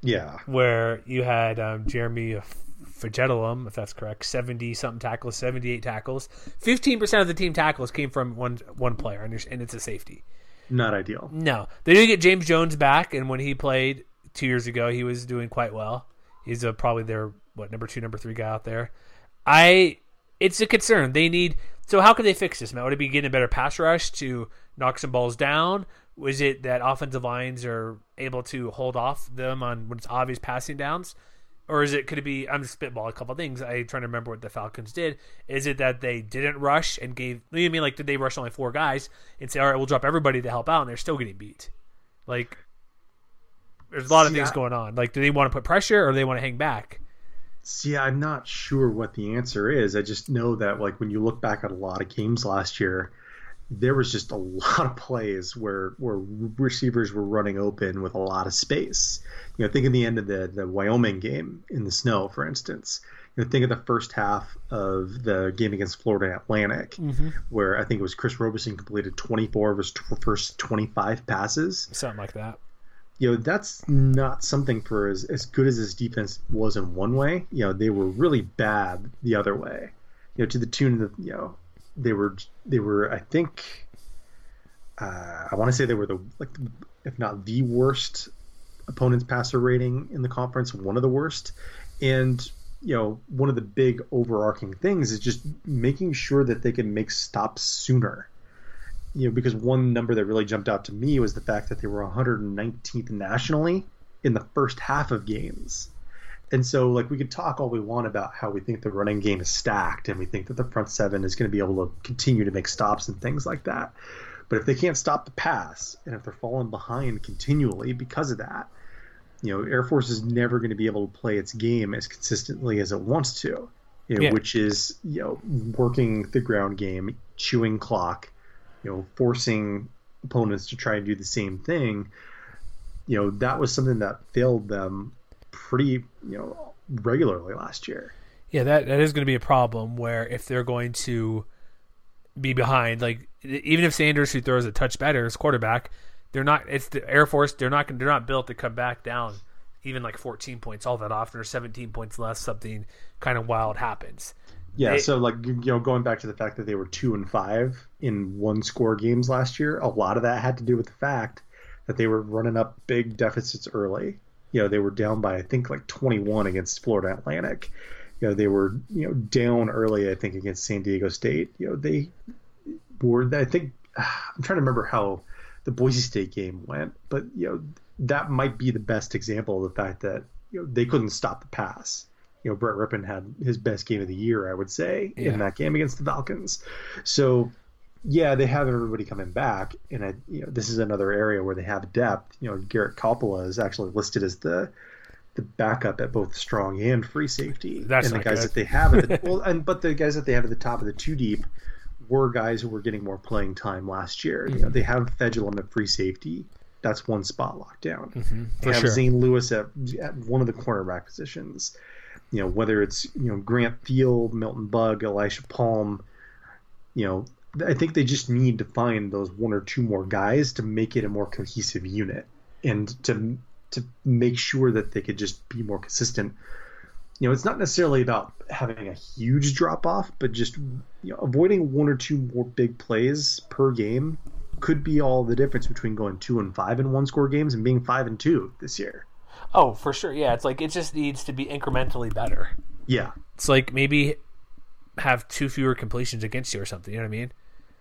Yeah, Where you had um, Jeremy Fejedelem, if that's correct, seventy something tackles, seventy eight tackles. Fifteen percent of the team tackles came from one one player, and, and it's a safety. not ideal. No, they did get James Jones back, and when he played two years ago, he was doing quite well. He's uh probably their what number two, number three guy out there. I, it's a concern. They need. So how could they fix this? Matt? Would it be getting a better pass rush to knock some balls down? Was it that offensive lines are able to hold off them on when it's obvious passing downs? Or is it could it be I'm just spitball a couple things. I trying to remember what the Falcons did. Is it that they didn't rush and gave you mean like did they rush only four guys and say, All right, we'll drop everybody to help out and they're still getting beat? Like there's a lot of See, things going on. Like do they want to put pressure or do they want to hang back? See, I'm not sure what the answer is. I just know that like when you look back at a lot of games last year, there was just a lot of plays where where receivers were running open with a lot of space. You know, think of the end of the the Wyoming game in the snow, for instance. You know, think of the first half of the game against Florida Atlantic, mm-hmm. where I think it was Chris Robison completed 24 of his first 25 passes Something like that. You know that's not something for as, as good as his defense was in one way. You know they were really bad the other way. You know to the tune of you know they were they were i think uh, i want to say they were the like if not the worst opponent's passer rating in the conference one of the worst. And you know one of the big overarching things is just making sure that they can make stops sooner you know, because one number that really jumped out to me was the fact that they were 119th nationally in the first half of games. And so, like, we could talk all we want about how we think the running game is stacked and we think that the front seven is going to be able to continue to make stops and things like that. But if they can't stop the pass and if they're falling behind continually because of that, you know, Air Force is never going to be able to play its game as consistently as it wants to, you know, Yeah. which is, you know, working the ground game, chewing clock, you know, forcing opponents to try and do the same thing, you know, that was something that failed them pretty, you know, regularly last year. Yeah, that that is going to be a problem where if they're going to be behind, like even if Sanders who throws a touch better as quarterback, they're not. It's the Air Force. They're not. They're not built to come back down even like 14 points all that often or 17 points less. Something kind of wild happens. Yeah, They- so like you know, going back to the fact that they were two and five in one score games last year, a lot of that had to do with the fact that they were running up big deficits early. You know, they were down by I think like 21 against Florida Atlantic. You know, they were you know down early I think against San Diego State. You know, they were I think *sighs* I'm trying to remember how the Boise State game went, but you know that might be the best example of the fact that you know they couldn't stop the pass. You know, Brett Rypien had his best game of the year, I would say, Yeah. in that game against the Falcons. So, yeah, they have everybody coming back, and I, you know, this is another area where they have depth. You know, Garrett Kauppila is actually listed as the the backup at both strong and free safety. That's and the guys good. that they have at the *laughs* well, and but the guys that they have at the top of the two deep were guys who were getting more playing time last year. Mm-hmm. know, they have Fejedelem at free safety. That's one spot locked down. Mm-hmm. for They have sure. Zane Lewis at, at one of the cornerback positions. You know, whether it's you know Grant Field, Milton Bugg, Elisha Palm. You know, I think they just need to find those one or two more guys to make it a more cohesive unit and to to make sure that they could just be more consistent. You know, it's not necessarily about having a huge drop off, but just you know, avoiding one or two more big plays per game could be all the difference between going two and five in one score games and being five and two this year. Oh, for sure. Yeah, it's like it just needs to be incrementally better. Yeah, It's like maybe have two fewer completions against you or something. You know what I mean?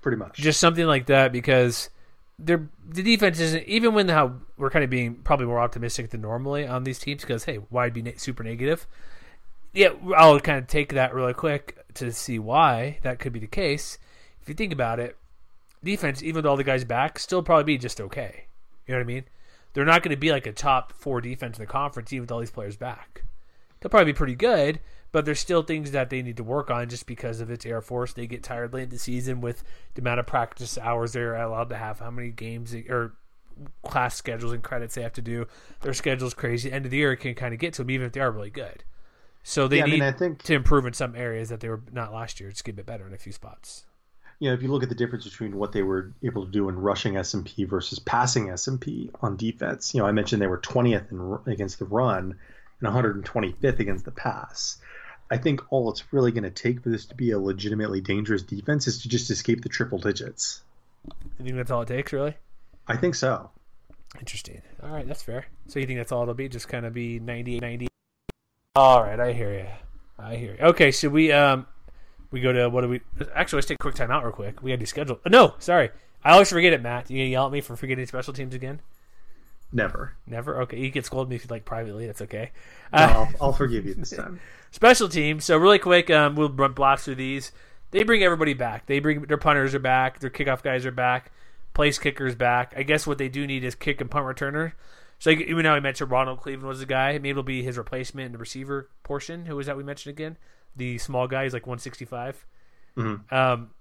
pretty much. just something like that because they're, the defense isn't even when how we're kind of being probably more optimistic than normally on these teams because hey why be ne- super negative yeah i'll kind of take that really quick to see why that could be the case if you think about it defense even with all the guys back still probably be just okay you know what i mean they're not going to be like a top four defense in the conference even with all these players back they'll probably be pretty good, but there's still things that they need to work on just because of its Air Force. They get tired late in the season with the amount of practice hours they're allowed to have, how many games they- or class schedules and credits they have to do. Their schedule's crazy. End of the year can kind of get to them, even if they are really good. So they Yeah, I need mean, I think- to improve in some areas that they were not last year. Just get a bit better in a few spots. You know, if you look at the difference between what they were able to do in rushing S&P versus passing S&P on defense, you know, I mentioned they were 20th in, against the run and 125th against the pass. I think all it's really going to take for this to be a legitimately dangerous defense is to just escape the triple digits. You think that's all it takes, really? I think so. Interesting. All right, that's fair. So you think that's all it'll be? Just kind of be 98 90. All right, I hear you. I hear you. Okay, should we um we go to what do we actually let's take a quick time out real quick. We got to do schedule. No, sorry. I always forget it, Matt. You gonna yell at me for forgetting special teams again? Never. Never. Okay, you can scold me if you like privately. That's okay. No, Uh, I'll, I'll forgive you this time. *laughs* special teams. So really quick, um, we'll run blast through these. They bring everybody back. They bring their punters are back. Their kickoff guys are back. Place kickers back. I guess what they do need is kick and punt returner. So even though I mentioned Ronald Cleveland was the guy, maybe it'll be his replacement in the receiver portion. Who was that we mentioned again? The small guy. He's like 165. Mhm. Um,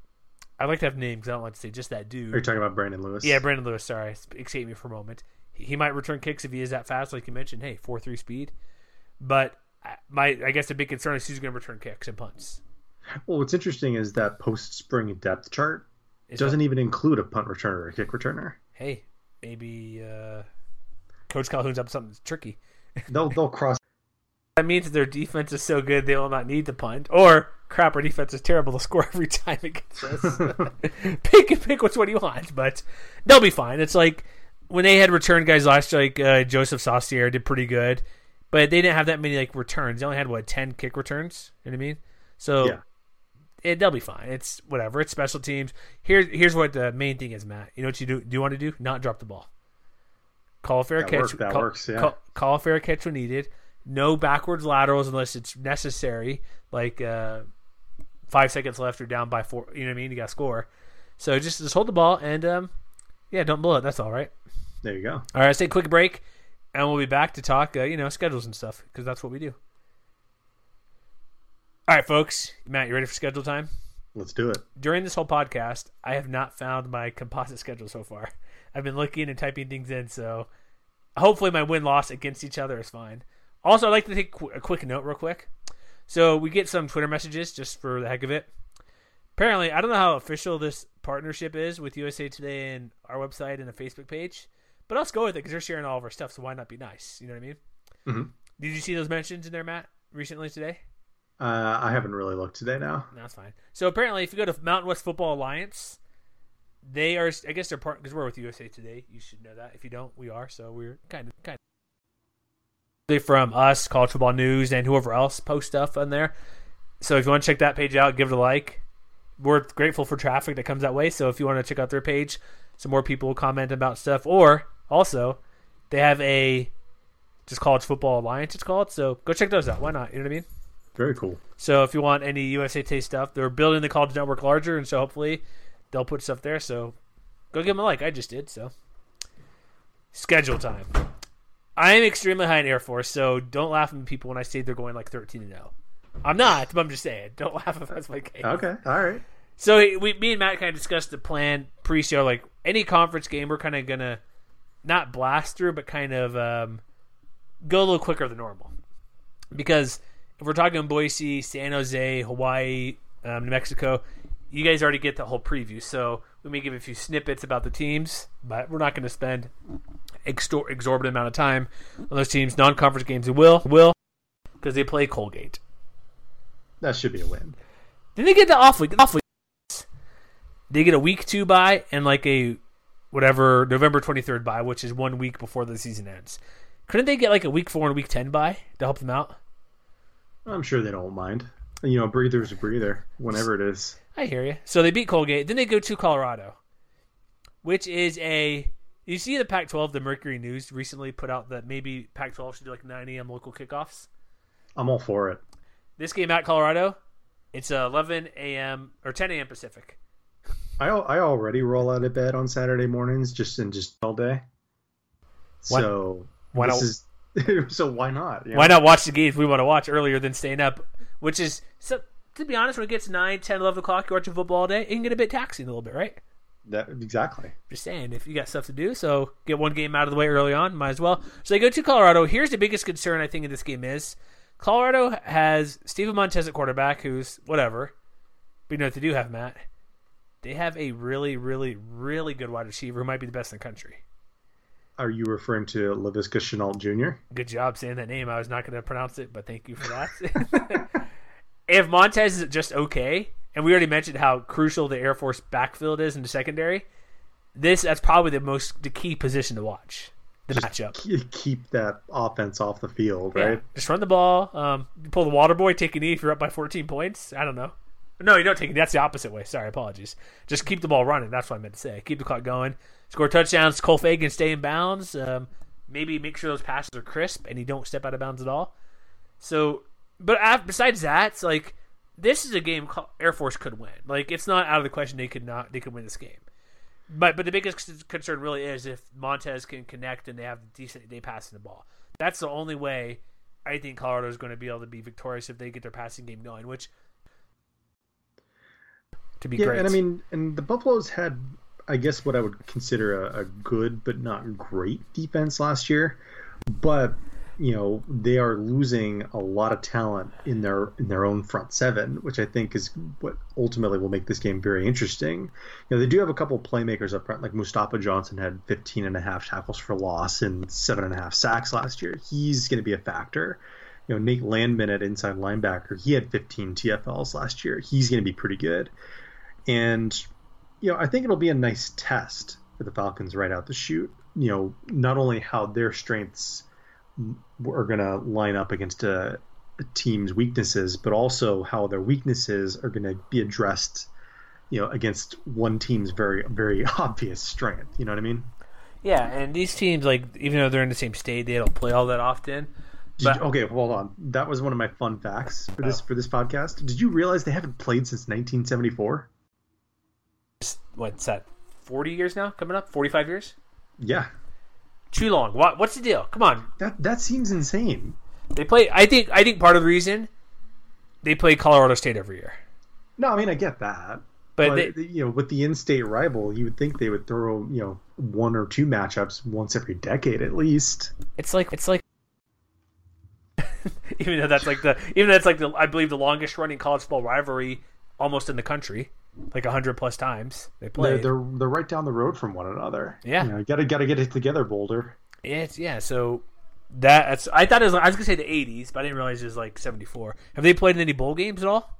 I like to have names. 'cause I don't like to say just that dude. Are you talking about Brandon Lewis? Yeah, Brandon Lewis. Sorry, escape me for a moment. He might return kicks if he is that fast, like you mentioned. Hey, four three speed. But I- my, I guess the big concern is who's going to return kicks and punts. Well, what's interesting is that post spring depth chart Is doesn't even include a punt returner or a kick returner. hey, maybe uh, Coach Calhoun's up something tricky. They'll they'll *laughs* cross. That means their defense is so good they will not need to punt. Or crap, our defense is terrible to *laughs* score every time against us. *laughs* pick and pick which one you want, but they'll be fine. It's like when they had return guys last year, like uh, Joseph Saucier did pretty good, but they didn't have that many like returns. They only had what ten kick returns. You know what I mean? So Yeah. it, they'll be fine. It's whatever. It's special teams. Here's here's what the main thing is, Matt. You know what you do? Do you want to do? Not drop the ball. Call a fair That catch. work- that call, works, yeah. Call, call a fair catch when needed. No backwards laterals unless it's necessary. Like uh, five seconds left, or down by four. You know what I mean? You got to score. So just just hold the ball and um, yeah, don't blow it. That's all right. There you go. All right, let's take a quick break, and we'll be back to talk. Uh, you know, schedules and stuff because that's what we do. All right, folks. Matt, you ready for schedule time? Let's do it. during this whole podcast, I have not found my composite schedule so far. *laughs* I've been looking and typing things in, so hopefully my win loss against each other is fine. Also, I'd like to take a quick note, real quick. So we get some Twitter messages just for the heck of it. Apparently, I don't know how official this partnership is with USA Today and our website and a Facebook page, but let's go with it because they're sharing all of our stuff. So why not be nice? You know what I mean? Mhm. Did you see those mentions in there, Matt, recently today? Uh, I haven't really looked today now. No, That's fine. So apparently, if you go to Mountain West Football Alliance, they are. I guess they're part because we're with USA Today. You should know that. If you don't, we are. So we're kind of kind. They from us, College Football News, and whoever else post stuff on there. So if you want to check that page out, give it a like. We're grateful for traffic that comes that way. So if you want to check out their page, some more people comment about stuff. Or also, they have a just College Football Alliance. It's called. So go check those out. Why not? You know what I mean? Very cool. So if you want any USA Today stuff, they're building the college network larger, and so hopefully they'll put stuff there. So go give them a like. I just did. So schedule time. I am extremely high in Air Force, so don't laugh at people when I say they're going like thirteen and zero. I'm not, but I'm just saying. Don't *laughs* laugh if that's my case. Okay. All right. So we, me and Matt kind of discussed the plan pre-show. Like any conference game, we're kind of gonna not blast through, but kind of um, go a little quicker than normal. Because if we're talking Boise, San Jose, Hawaii, um, New Mexico, you guys already get the whole preview. So we may give a few snippets about the teams, but we're not going to spend extor- exorbitant amount of time on those teams. Non-conference games, we will, will, because they play Colgate. That should be a win. Then they get the off week. Off week. They get a week two bye and like a whatever November twenty third bye, which is one week before the season ends. Couldn't they get like a week four and week ten bye to help them out? I'm sure they don't mind. You know, breather's a breather whenever it is. I hear you. So they beat Colgate. Then they go to Colorado, which is a. You see the Pac-12, the Mercury News recently put out that maybe Pac-12 should do like 9 a.m. local kickoffs. I'm all for it. This game at Colorado, it's uh, 11 a.m. or 10 a.m. Pacific. I I already roll out of bed on Saturday mornings just and just all day. Why- So why this is *laughs* so why not? you know? Why not watch the games we want to watch earlier than staying up? Which is, so, to be honest, when it gets 9, 10, 11 o'clock, you're watching football all day, it can get a bit taxing a little bit, right? That, exactly. Just saying, if you got stuff to do, so get one game out of the way early on, might as well. So they go to Colorado. Here's the biggest concern I think in this game is Colorado has Steven Montez at quarterback, who's whatever. But you know what they do have, Matt? They have a really, really, really good wide receiver who might be the best in the country. Are you referring to Laviska Shenault Jr.? Good job saying that name. I was not going to pronounce it, but thank you for that. *laughs* if Montez is just okay, and we already mentioned how crucial the Air Force backfield is in the secondary, this that's probably the most the key position to watch. The matchup. Keep that offense off the field, Yeah, right? Just run the ball. Um, pull the water boy, take a knee if you're up by 14 points. I don't know. No, you don't take it. That's the opposite way. Sorry, apologies. Just keep the ball running. That's what I meant to say. Keep the clock going. Score touchdowns. Cole Fagan stay in bounds. Um, maybe make sure those passes are crisp and you don't step out of bounds at all. So, but besides that, it's like this is a game Air Force could win. Like it's not out of the question they could not they could win this game. But but the biggest concern really is if Montez can connect and they have decent day passing the ball. That's the only way I think Colorado is going to be able to be victorious if they get their passing game going, which to be yeah, great. and I mean, and the Buffaloes had, I guess, what I would consider a, a good but not great defense last year, but you know they are losing a lot of talent in their in their own front seven, which I think is what ultimately will make this game very interesting. You know they do have a couple playmakers up front, like Mustafa Johnson had 15 and a half tackles for loss and seven and a half sacks last year. He's going to be a factor. You know Nate Landman at inside linebacker, he had 15 TFLs last year. He's going to be pretty good, and you know I think it'll be a nice test for the Falcons right out the chute. You know not only how their strengths are going to line up against a, a, team's weaknesses, but also how their weaknesses are going to be addressed, you know, against one team's very very *laughs* obvious strength. You know what I mean? Yeah, and these teams, like even though they're in the same state, they don't play all that often. But... You, okay, hold on. That was one of my fun facts for this oh. for this podcast. Did you realize they haven't played since 1974? What's that? 40 years now? Coming up? 45 years? Yeah. Too long. What? What's the deal? Come on. That that seems insane. They play. I think. I think part of the reason they play Colorado State every year. No, I mean I get that. But, but they, you know, with the in-state rival, you would think they would throw you know one or two matchups once every decade at least. It's like it's like *laughs* even though that's like the even though that's like the I believe the longest running college football rivalry almost in the country like a hundred plus times they play. They're, they're, they're right down the road from one another. Yeah, you, know, you gotta gotta get it together, Boulder. It's yeah. So that's I thought it was I was gonna say the '80s, but I didn't realize it was like '74. Have they played in any bowl games at all?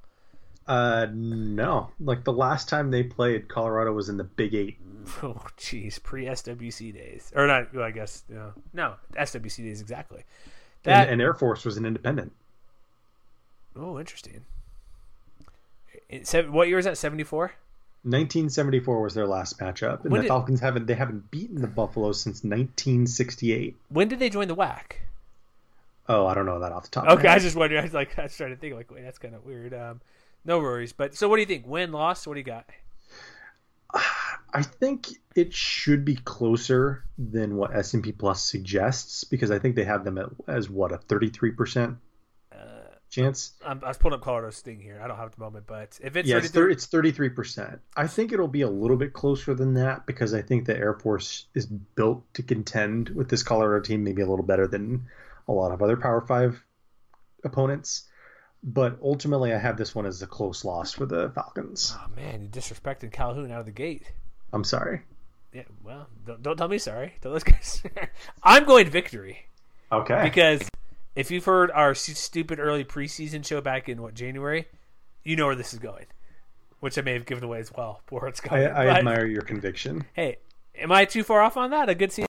Uh, no. Like the last time they played, Colorado was in the Big Eight. *laughs* Oh, jeez, pre SWC days, or not? Well, I guess no, no SWC days exactly. That and, and Air Force was an independent. Oh, interesting what year is that? Seventy four. 1974 was their last matchup, and when the did, Falcons haven't they haven't beaten the Buffalo since 1968. When did they join the WAC? Oh, I don't know that off the top. Okay, I was just wondering. I was like, I was trying to think, like, wait, that's kind of weird. Um, no worries. But so, what do you think? Win, loss? What do you got? I think it should be closer than what S and P Plus suggests because I think they have them at, as what a 33 percent chance. I'm, i was pulling up Colorado's thing here. I don't have it at the moment, but if it's yeah, it's thirty three percent. I think it'll be a little bit closer than that because I think the Air Force is built to contend with this Colorado team maybe a little better than a lot of other Power Five opponents. But ultimately, I have this one as a close loss for the Falcons. Oh man, you disrespected Calhoun out of the gate. I'm sorry. Yeah, well, don't, don't tell me sorry. Tell those guys. *laughs* I'm going victory. Okay. Because if you've heard our stupid early preseason show back in what January, you know where this is going, which I may have given away as well. *laughs* Where it's going. I, I but, admire your conviction. Hey, am I too far off on that? A good season.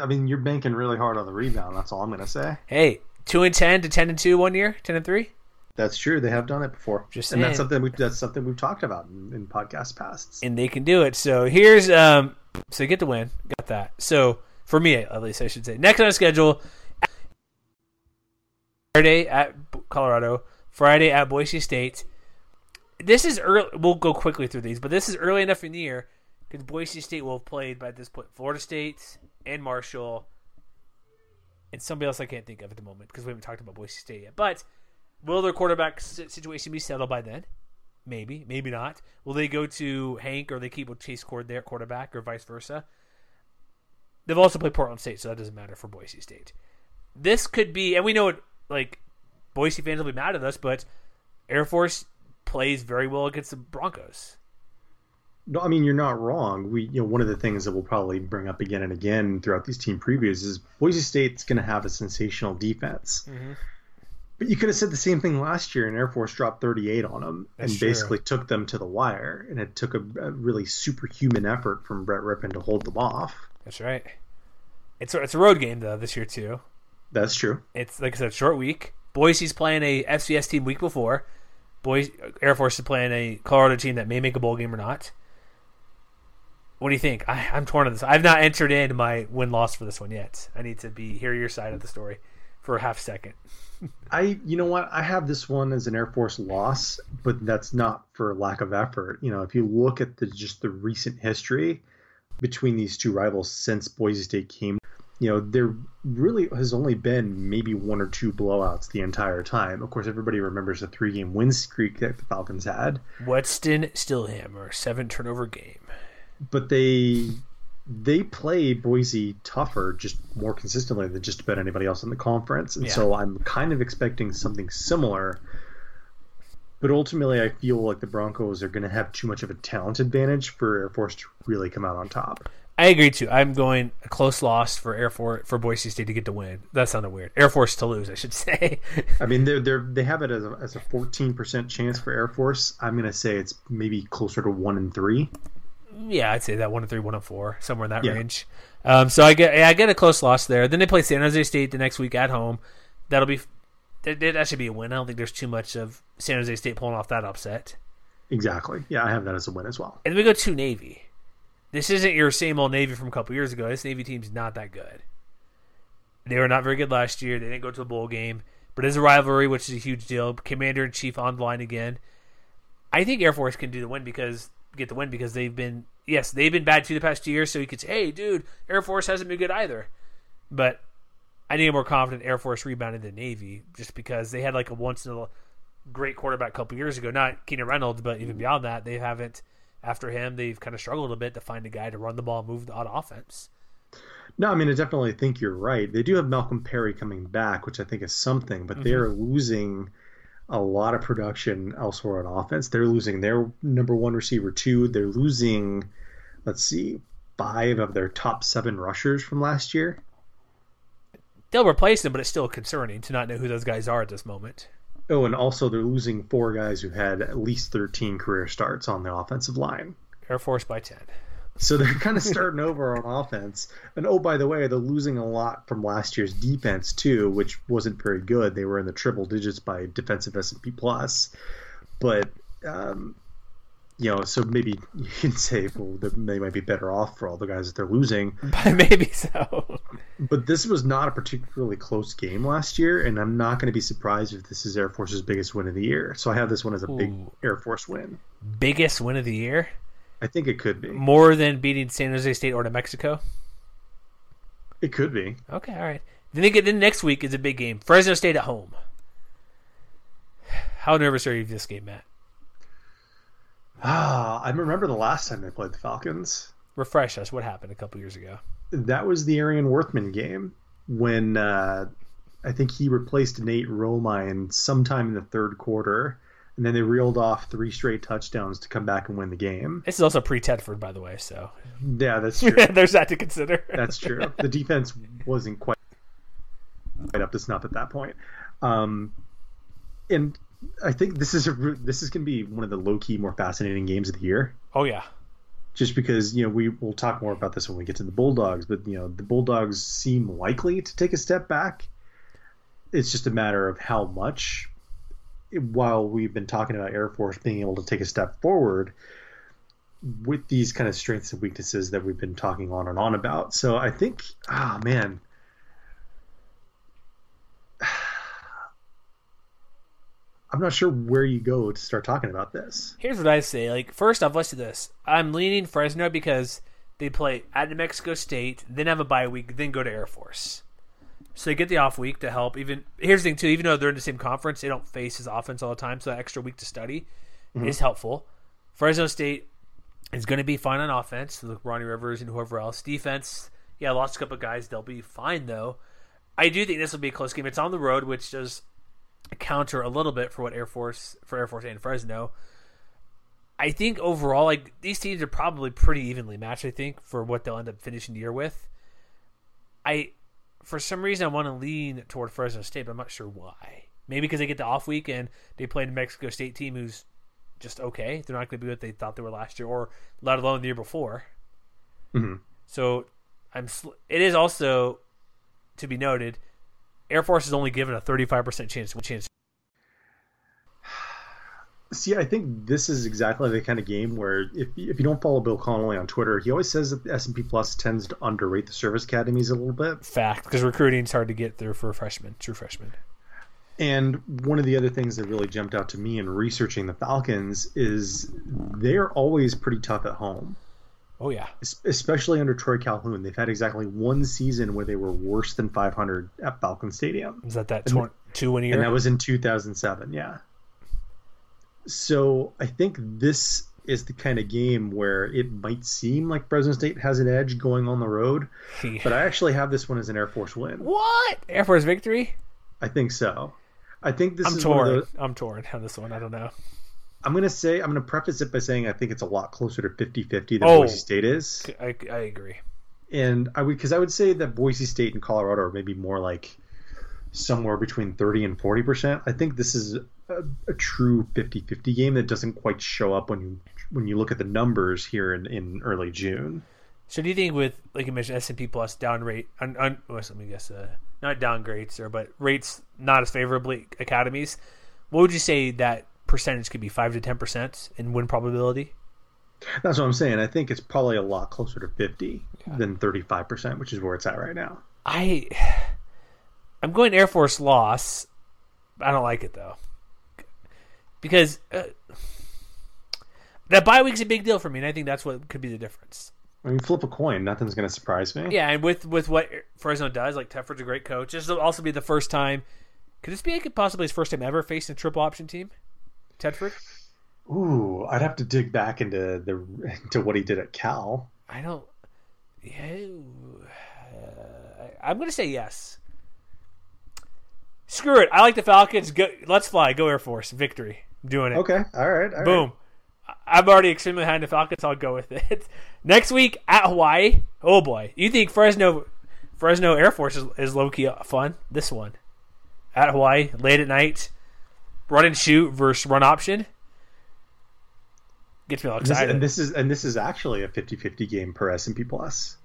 I mean, you're banking really hard on the rebound. That's all I'm going to say. Hey, two and ten to ten and two one year, ten and three. That's true. They have done it before. Just and that's something we that's something we've talked about in, in podcast pasts. And they can do it. So here's um. So get the win. Got that. So for me, at least I should say. Next on the schedule, Saturday at Colorado, Friday at Boise State. This is early. We'll go quickly through these, but this is early enough in the year because Boise State will have played by this point Florida State and Marshall and somebody else I can't think of at the moment because we haven't talked about Boise State yet. But will their quarterback situation be settled by then? Maybe, maybe not. Will they go to Hank or they keep with Chase Cord there quarterback or vice versa? They've also played Portland State, so that doesn't matter for Boise State. This could be, and we know it like Boise fans will be mad at us, but Air Force plays very well against the Broncos. No, I mean you're not wrong. We, you know, one of the things that we'll probably bring up again and again throughout these team previews is Boise State's going to have a sensational defense. Mm-hmm. But you could have said the same thing last year, and Air Force dropped 38 on them That's and true. basically took them to the wire, and it took a, a, really superhuman effort from Brett Rypien to hold them off. That's right. It's a, it's a road game though this year too. That's true. It's like I said, short week. Boise's playing a FCS team week before. Boys Air Force is playing a Colorado team that may make a bowl game or not. What do you think? I, I'm torn on this. I've not entered in my win loss for this one yet. I need to be hear your side of the story for a half second. *laughs* I, you know what, I have this one as an Air Force loss, but that's not for lack of effort. You know, if you look at the just the recent history between these two rivals since Boise State came, you know, there really has only been maybe one or two blowouts the entire time. Of course, everybody remembers the three game win streak that the Falcons had. Weston Steelhammer, seven turnover game. But they they play Boise tougher, just more consistently than just about anybody else in the conference. And Yeah. so I'm kind of expecting something similar. But ultimately, I feel like the Broncos are going to have too much of a talent advantage for Air Force to really come out on top. I agree too. I'm going a close loss for Air Force for Boise State to get the win. That sounded weird. Air Force to lose, I should *laughs* say. I mean, they're, they're, they have it as a, as a 14% chance for Air Force. I'm going to say it's maybe closer to 1 and 3. yeah, I'd say that one and three, one and four, somewhere in that Yeah. range. Um, so I get yeah, I get a close loss there. Then they play San Jose State the next week at home. That'll be that, that should be a win. I don't think there's too much of San Jose State pulling off that upset. Exactly. Yeah, I have that as a win as well. And then we go to Navy. This isn't your same old Navy from a couple years ago. This Navy team's not that good. They were not very good last year. They didn't go to the bowl game, but it's a rivalry, which is a huge deal. Commander in chief on the line again. I think Air Force can do the win because get the win because they've been yes they've been bad too the past two years. So you could say, hey, dude, Air Force hasn't been good either. But I need a more confident Air Force rebounding than Navy just because they had like a once in a great quarterback a couple years ago. Not Keenan Reynolds, but even beyond that, they haven't. After him, they've kind of struggled a bit to find a guy to run the ball, and move on offense. No, I mean, I definitely think you're right. They do have Malcolm Perry coming back, which I think is something, but mm-hmm. they're losing a lot of production elsewhere on offense. They're losing their number one receiver, too. They're losing, let's see, five of their top seven rushers from last year. They'll replace them, but it's still concerning to not know who those guys are at this moment. Oh, and also they're losing four guys who had at least 13 career starts on the offensive line. Air Force by ten. So they're kind of *laughs* starting over on offense. And oh, by the way, they're losing a lot from last year's defense too, which wasn't very good. They were in the triple digits by defensive S and P plus, but um, you know, so maybe you can say well, they might be better off for all the guys that they're losing. *laughs* Maybe so. But this was not a particularly close game last year, and I'm not going to be surprised if this is Air Force's biggest win of the year. So I have this one as a big Air Force win. Biggest win of the year, I think it could be. more than beating San Jose State or New Mexico. It could be. Okay, all right. Then they get then next week is a big game. Fresno State at home. How nervous are you for this game, Matt? Ah, I remember the last time they played the Falcons. Refresh us. What happened a couple years ago? That was the Arion Worthman game when uh, I think he replaced Nate Romine sometime in the third quarter, and then they reeled off three straight touchdowns to come back and win the game. This is also pre Tedford, by the way, so Yeah, that's *laughs* true. there's that to consider. That's true. *laughs* The defense wasn't quite quite up to snuff at that point. Um, and I think this is a this is going to be one of the low key more fascinating games of the year. oh yeah, Just because you know we will talk more about this when we get to the Bulldogs, but you know the Bulldogs seem likely to take a step back. It's just a matter of how much. While we've been talking about Air Force being able to take a step forward, with these kind of strengths and weaknesses that we've been talking on and on about. So I think, ah, man. I'm not sure where you go to start talking about this. Here's what I say. Like, first off, let's do this. I'm leaning Fresno because they play at New Mexico State, then have a bye week, then go to Air Force. So they get the off week to help. Even here's the thing too. Even though they're in the same conference, they don't face his offense all the time. So that extra week to study mm-hmm. is helpful. Fresno State is going to be fine on offense. Look, Ronnie Rivers and whoever else. Defense, yeah, lost a couple guys. They'll be fine though. I do think this will be a close game. It's on the road, which does counter a little bit for what Air Force for Air Force and Fresno. I think overall, like these teams are probably pretty evenly matched. I think for what they'll end up finishing the year with. I, for some reason, I want to lean toward Fresno State, but I'm not sure why. Maybe because they get the off week and they play a New Mexico State team who's just okay. They're not going to be what they thought they were last year, or let alone the year before. Mhm. So I'm. Sl- it is also to be noted, Air Force is only given a 35% chance. Chance. See, I think this is exactly the kind of game where if if you don't follow Bill Connelly on Twitter, he always says that the S and P Plus tends to underrate the service academies a little bit. Fact, because recruiting is hard to get through for freshmen, true freshmen. And one of the other things that really jumped out to me in researching the Falcons is they're always pretty tough at home. Oh yeah, especially under Troy Calhoun. They've had exactly one season where they were worse than 500 at Falcon Stadium. Is that that and, two win year? And that was in 2007. Yeah. So I think this is the kind of game where it might seem like Fresno State has an edge going on the road, but I actually have this one as an Air Force win. What Air Force victory? I think so. I think this I'm is torn. Those... I'm torn on this one. I don't know. I'm going to say I'm going to preface it by saying I think it's a lot closer to 50-50 than oh, Boise State is. I, I agree. And I would because I would say that Boise State and Colorado are maybe more like somewhere between 30 and 40 percent. I think this is a, a, true 50-50 game that doesn't quite show up when you when you look at the numbers here in, in early June. So do you think with like you mentioned S and P plus down rate, un, un, well, let me guess, uh, not downgrades or but rates not as favorably academies? What would you say that percentage could be five to ten percent in win probability? That's what I'm saying. I think it's probably a lot closer to fifty yeah. than thirty five percent, which is where it's at right now. I *sighs* I'm going Air Force loss. I don't like it though because uh, that bye week's a big deal for me, and I think that's what could be the difference. I mean, flip a coin. Nothing's going to surprise me. Yeah, and with with what Fresno does, like Tedford's a great coach. This will also be the first time. Could this be like possibly his first time ever facing a triple option team? Tedford. Ooh, I'd have to dig back into the into what he did at Cal. I don't. Yeah, uh, I'm going to say yes. Screw it. I like the Falcons. Go, let's fly. Go Air Force. Victory. I'm doing it. Okay. All right. All Boom. Right. I'm already extremely high in the Falcons. I'll go with it. *laughs* Next week at Hawaii. Oh boy, you think Fresno, Fresno Air Force is, is low key fun? This one at Hawaii late at night, run and shoot versus run option. Gets me all excited. And this, and this is and this is actually a 50-50 game per S and P plus.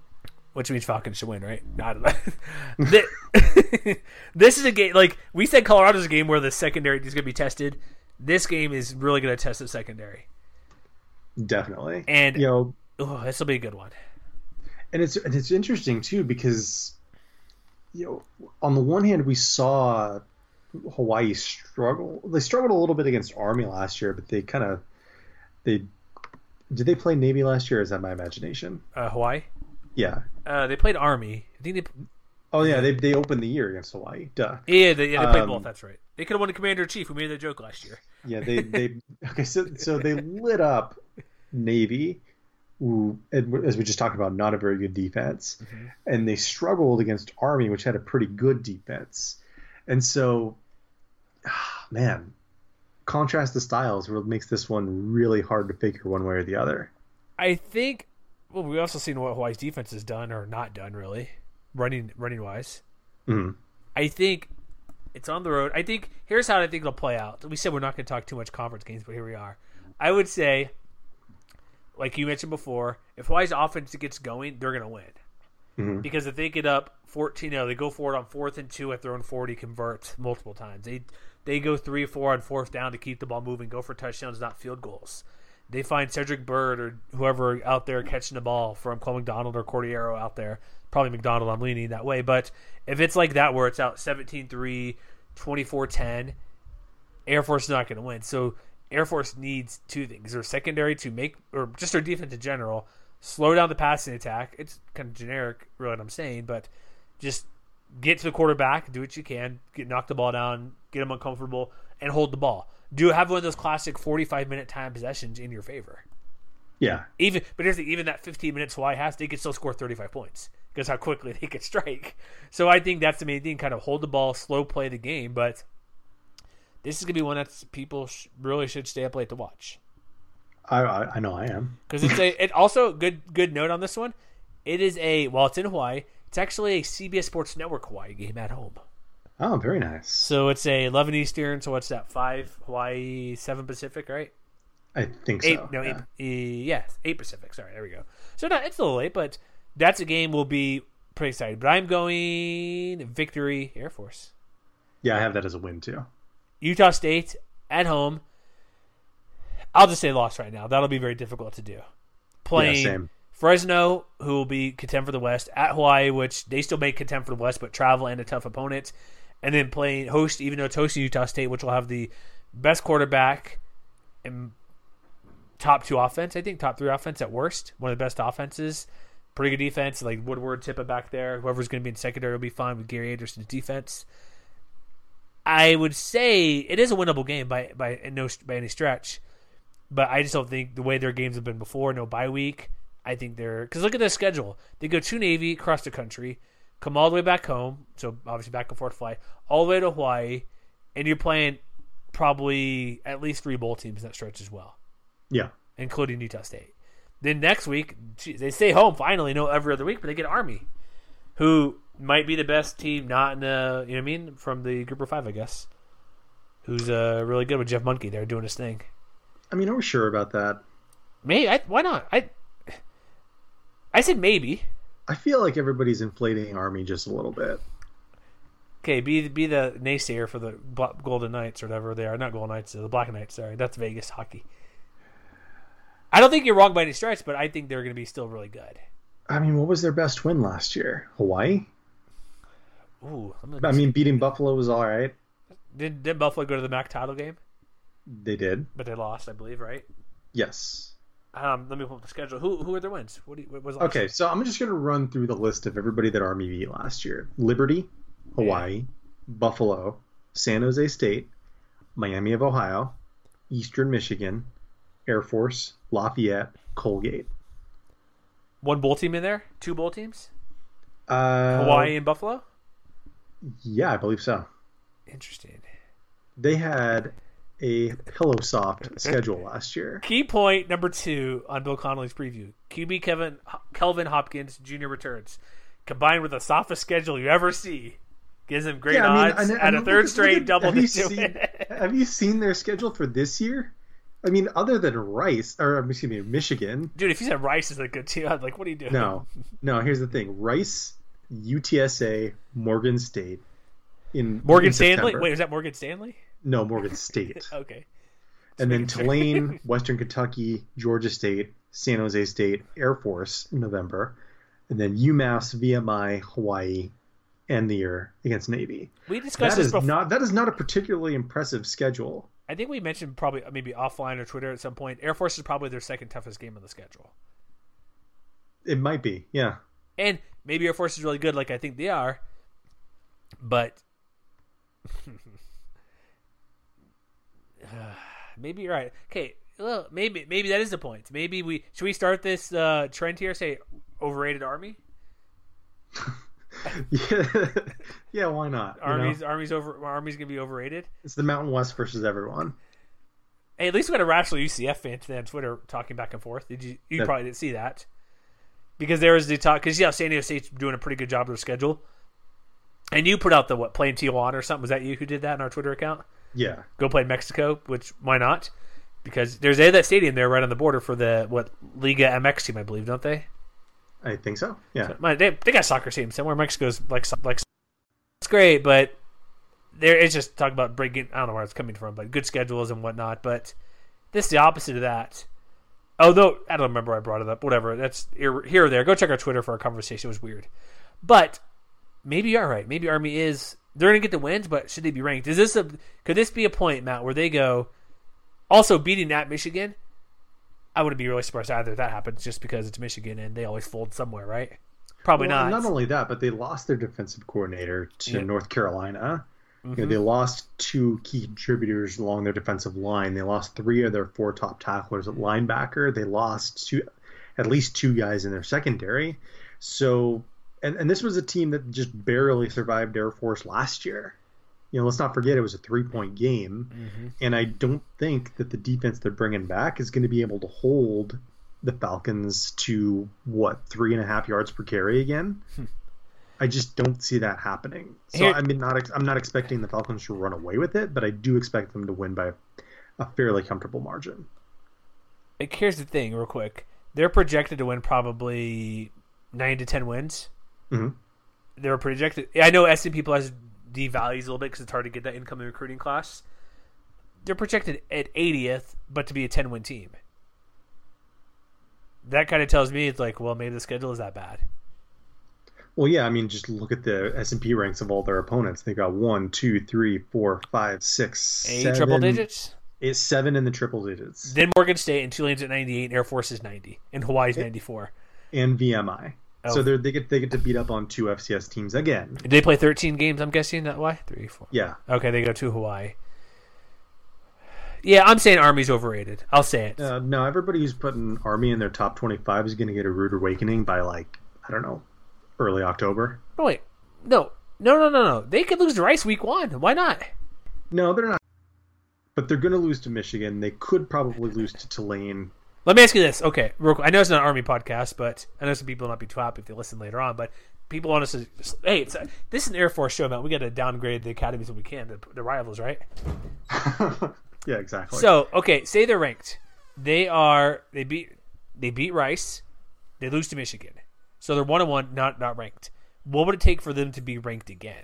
Which means Falcons should win, right? Know. *laughs* *laughs* this is a game like we said. Colorado's a game where the secondary is going to be tested. This game is really going to test the secondary. Definitely. And you know, oh, this will be a good one. And it's and it's interesting too because you know, on the one hand, we saw Hawaii struggle. They struggled a little bit against Army last year, but they kind of they did they play Navy last year? is that my imagination? Uh, Hawaii. Yeah. Uh, they played Army. I think they. Oh yeah, they they opened the year against Hawaii. Duh. Yeah, they, yeah, they played um, both. That's right. They could have won the Commander in Chief. We made that joke last year. Yeah, they they *laughs* okay. So so they lit up Navy, who, as we just talked about, not a very good defense, mm-hmm. and they struggled against Army, which had a pretty good defense. And so, man, contrast the styles makes this one really hard to figure one way or the other. I think. Well, we also seen what Hawaii's defense has done or not done, really, running running wise. Mm-hmm. I think it's on the road. I think here's how I think it'll play out. We said we're not going to talk too much conference games, but here we are. I would say like you mentioned before, if Hawaii's offense gets going, they're going to win. Mm-hmm. Because if they get up 14 0, they go forward on fourth and two at their own 40, convert multiple times. They they go three four on fourth down to keep the ball moving, go for touchdowns, not field goals. They find Cedric Byrd or whoever out there catching the ball from Cole McDonald or Cordeiro out there. Probably McDonald, I'm leaning that way. But if it's like that where it's out 17 3, 24 10, Air Force is not going to win. So Air Force needs two things: their secondary to make, or just their defense in general, slow down the passing attack. It's kind of generic, really, what I'm saying, but just get to the quarterback, do what you can, get knock the ball down, get them uncomfortable, and hold the ball. Do have one of those classic 45 minute time possessions in your favor. Yeah. Even, but here's the, even that 15 minutes Hawaii has, they could still score 35 points because how quickly *laughs* they could strike. So I think that's the main thing: kind of hold the ball, slow play the game, but this is gonna be one that people sh- really should stay up late to watch. I I, I know I am because it's a *laughs* it also good good note on this one. It is a while it's in Hawaii, it's actually a CBS Sports Network Hawaii game at home. Oh, very nice. So it's a eleven Eastern. So what's that? Five Hawaii, seven Pacific, right? I think eight, so. No, yeah. eight, yeah, eight Pacific. Sorry, there we go. So no, it's a little late, but that's a game we'll be pretty excited. But I'm going victory Air Force. Yeah, I have that as a win too. Utah State at home. I'll just say loss right now. That'll be very difficult to do. Playing same. Fresno, who will be contend for the West, at Hawaii, which they still make contend for the West, but travel and a tough opponent, and then playing host, even though it's hosting Utah State, which will have the best quarterback and top two offense. I think top three offense at worst. One of the best offenses. Pretty good defense, like Woodward, Tippa back there. Whoever's going to be in secondary will be fine with Gary Anderson's defense. I would say it is a winnable game by by no by any stretch, but I just don't think the way their games have been before, no bye week. I think they're because look at their schedule. They go to Navy across the country, come all the way back home, so obviously back and forth flight, all the way to Hawaii, and you're playing probably at least three bowl teams in that stretch as well, Yeah. including Utah State. Then next week geez, they stay home finally, no every other week, but they get Army, who might be the best team, not in the you know what I mean from the group of five, I guess. Who's uh, really good with Jeff Monken there doing his thing. I mean, are we sure about that? Maybe I, why not? I I said maybe. I feel like everybody's inflating Army just a little bit. Okay, be be the naysayer for the Golden Knights or whatever they are. Not Golden Knights, uh, the Black Knights. Sorry, that's Vegas hockey. I don't think you're wrong by any stretch, but I think they're going to be still really good. I mean, what was their best win last year? Hawaii? Ooh, I'm I mean, beating Buffalo was all right. did did Buffalo go to the MAC title game? They did. But they lost, I believe, right? Yes. Um, let me pull up the schedule. Who who are their wins? What, do you, what was Okay, so I'm just going to run through the list of everybody that Army beat last year Liberty, Hawaii, Buffalo, San Jose State, Miami of Ohio, Eastern Michigan, Air Force, Lafayette, Colgate. One bowl team in there? Two bowl teams? Uh, Hawaii and Buffalo? Yeah, I believe so. Interesting. They had a pillow soft schedule last year. Key point number two on Bill Connelly's preview: QB Kevin Kelvin Hopkins Jr. returns, combined with the softest schedule you ever see, gives him great Yeah, I mean, odds I- I at mean, a third straight double have you seen-. Have you seen their schedule for this year? I mean, other than Rice or um, excuse me, Michigan. Dude, if you said Rice is a good team, I'd like, what are you doing? No, no. Here's the thing: Rice, UTSA, Morgan State. In Morgan in Stanley. September. Wait, is that Morgan Stanley? No, Morgan State. *laughs* Okay. and then. Tulane, *laughs* Western Kentucky, Georgia State, San Jose State, Air Force in November, and then UMass, VMI, Hawaii, end the year against Navy. We discussed That this is before. not that is not a particularly impressive schedule. I think we mentioned probably maybe offline or Twitter at some point. Air Force is probably their second toughest game on the schedule, It might be, yeah. and maybe Air Force is really good, like I think they are. But *laughs* *sighs* maybe you're right. Okay, well, maybe maybe that is the point. Maybe we should we start this uh, trend here. Say overrated army. *laughs* Yeah, yeah. Why not? you know? Army's army's over. Army's gonna be overrated. It's the Mountain West versus everyone. Hey, at least we got a rational UCF fan today on Twitter talking back and forth. Did you? You That- probably didn't see that because there was the talk. Because yeah, San Diego State's doing a pretty good job of their schedule. And you put out the what playing Tijuana or something? Was that you who did that in our Twitter account? Yeah, Go play Mexico, which why not? Because there's a that stadium there right on the border for the what Liga MX team, I believe, don't they? I think so. Yeah, My, they, they got soccer teams somewhere. Mexico's like like it's great, but there it's just talk about breaking. I don't know where it's coming from, but good schedules and whatnot. But this is the opposite of that. Although I don't remember I brought it up. Whatever. That's here, here or there. Go check our Twitter for our conversation. It was weird, but maybe you're right. Maybe Army is they're gonna get the wins, but should they be ranked? Is this a could this be a point, Matt, where they go also beating at Michigan? I wouldn't be really surprised either if that happens, just because it's Michigan and they always fold somewhere, right? Probably Well, not. Not only that, but they lost their defensive coordinator to Yeah. North Carolina. You Mm-hmm. know, they lost two key contributors along their defensive line. They lost three of their four top tacklers at linebacker. They lost two, at least two guys in their secondary. So, and, and this was a team that just barely survived Air Force last year. You know, let's not forget it was a three point game. Mm-hmm. And I don't think that the defense they're bringing back is going to be able to hold the Falcons to what three and a half yards per carry again. I just don't see that happening. So Here- I mean, not ex- I'm not expecting the Falcons to run away with it, but I do expect them to win by a fairly comfortable margin. here's the thing, real quick. They're projected to win probably nine to ten wins. Mhm. They're projected. I know S and P Plus devalues a little bit because it's hard to get that incoming recruiting class. they're projected at 80th, but to be a 10 win team. That kind of tells me it's like, well, maybe the schedule is that bad. Well, yeah, I mean, just look at the S and P ranks of all their opponents. They got one, two, three, four, five, six, Eight seven- triple digits. It's seven in the triple digits, Then Morgan State and Tulane's at 98, and Air Force is 90, and Hawaii's 94. and VMI. Oh. So they they get they get to beat up on two FCS teams again. Did they play 13 games, I'm guessing, that why? Three, four. Yeah, Okay, they go to Hawaii. Yeah, I'm saying Army's overrated. I'll say it. uh, no, everybody who's putting Army in their top twenty-five is going to get a rude awakening by like I don't know, early October. No, wait. No. No, no, no, no. They could lose to Rice week one. Why not? No, they're not. But they're going to lose to Michigan. They could probably lose to Tulane. Let me ask you this. Okay, real quick. I know it's not an Army podcast, but I know some people will not be too happy if they listen later on. But people want us to. Hey, it's a, this is an Air Force show, man. We got to downgrade the academies when we can. The, the rivals, right? *laughs* yeah, exactly. So, okay, say they're ranked. They are. They beat. They beat Rice. They lose to Michigan. So they're one on one, not not ranked. What would it take for them to be ranked again?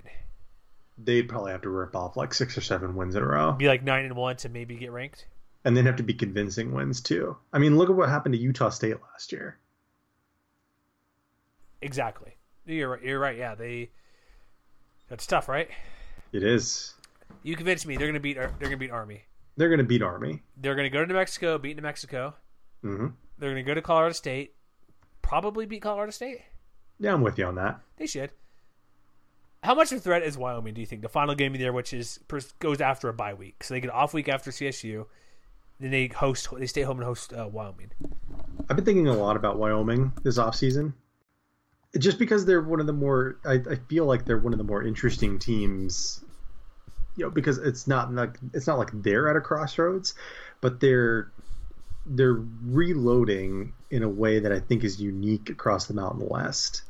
they'd probably have to rip off like six or seven wins in a row, Be like nine and one to maybe get ranked. And then have to be convincing wins too. I mean, look at what happened to Utah State last year. Exactly. You're right. You're right. Yeah, they. That's tough, right? It is. You convinced me. They're gonna beat. They're gonna beat Army. They're going to beat Army. They're gonna go to New Mexico, beat New Mexico. hmm They're gonna go to Colorado State, probably beat Colorado State. Yeah, I'm with you on that. They should. How much of a threat is Wyoming? Do you think the final game of the year, which is goes after a bye week, so they get off week after CSU, then they host, they stay home and host uh, Wyoming. I've been thinking a lot about Wyoming this offseason. Just because they're one of the more, I, I feel like they're one of the more interesting teams. You know, because it's not like it's not like they're at a crossroads, but they're they're reloading in a way that I think is unique across the Mountain West.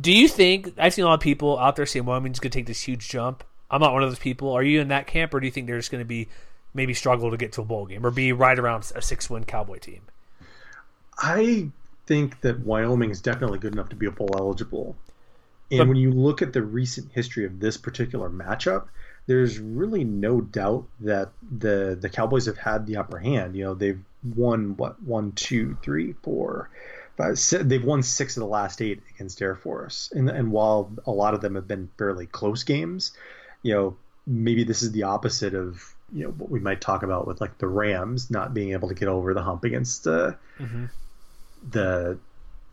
Do you think I've seen a lot of people out there saying Wyoming's going to take this huge jump? I'm not one of those people. Are you in that camp, or do you think they're just going to be maybe struggle to get to a bowl game or be right around a six win Cowboy team? I think that Wyoming is definitely good enough to be a bowl eligible. And But- when you look at the recent history of this particular matchup, there's really no doubt that the the Cowboys have had the upper hand. You know, they've won what one, two, three, four, five. They've won six of the last eight against Air Force, and and while a lot of them have been fairly close games, you know, maybe this is the opposite of you know what we might talk about with like the Rams not being able to get over the hump against uh, the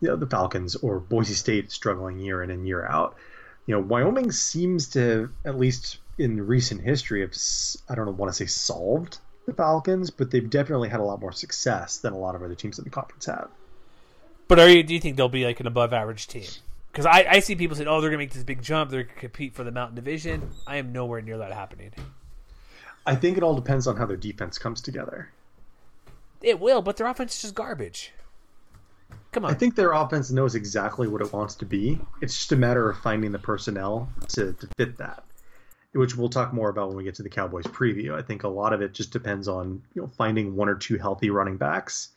you know, the Falcons or Boise State struggling year in and year out. You know, Wyoming seems to, at least in recent history, have I don't want to say solved the Falcons, but they've definitely had a lot more success than a lot of other teams in the conference have. But are you? Do you think they'll be like an above average team? Because I, I see people saying, "Oh, they're going to make this big jump. They're going to compete for the Mountain Division." I am nowhere near that happening. I think it all depends on how their defense comes together. It will, but their offense is just garbage. Come on. I think their offense knows exactly what it wants to be. It's just a matter of finding the personnel to, to fit that, which we'll talk more about when we get to the Cowboys preview. I think a lot of it just depends on you know finding one or two healthy running backs,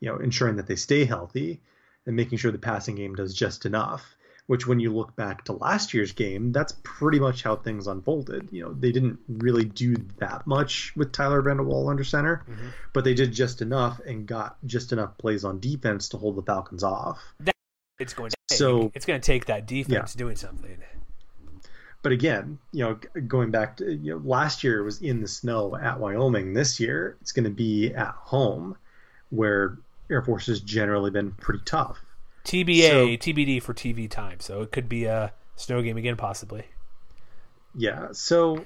you know, ensuring that they stay healthy, and making sure the passing game does just enough. Which, when you look back to last year's game, that's pretty much how things unfolded. You know, they didn't really do that much with Tyler Vander Waal under center, mm-hmm. but they did just enough and got just enough plays on defense to hold the Falcons off. it's going to take, So- it's going to take that defense doing something. But again, you know, going back to you know, last year it was in the snow at Wyoming. This year it's going to be at home, where Air Force has generally been pretty tough. TBA, So- TBD for TV time. So it could be a snow game again, possibly. Yeah, so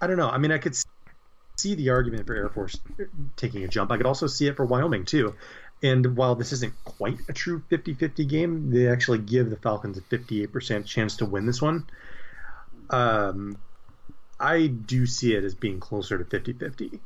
I don't know. I mean, I could see the argument for Air Force taking a jump. I could also see it for Wyoming too. And while this isn't quite a true 50-50 game, they actually give the Falcons a 58% chance to win this one. Um, I do see it as being closer to 50-50.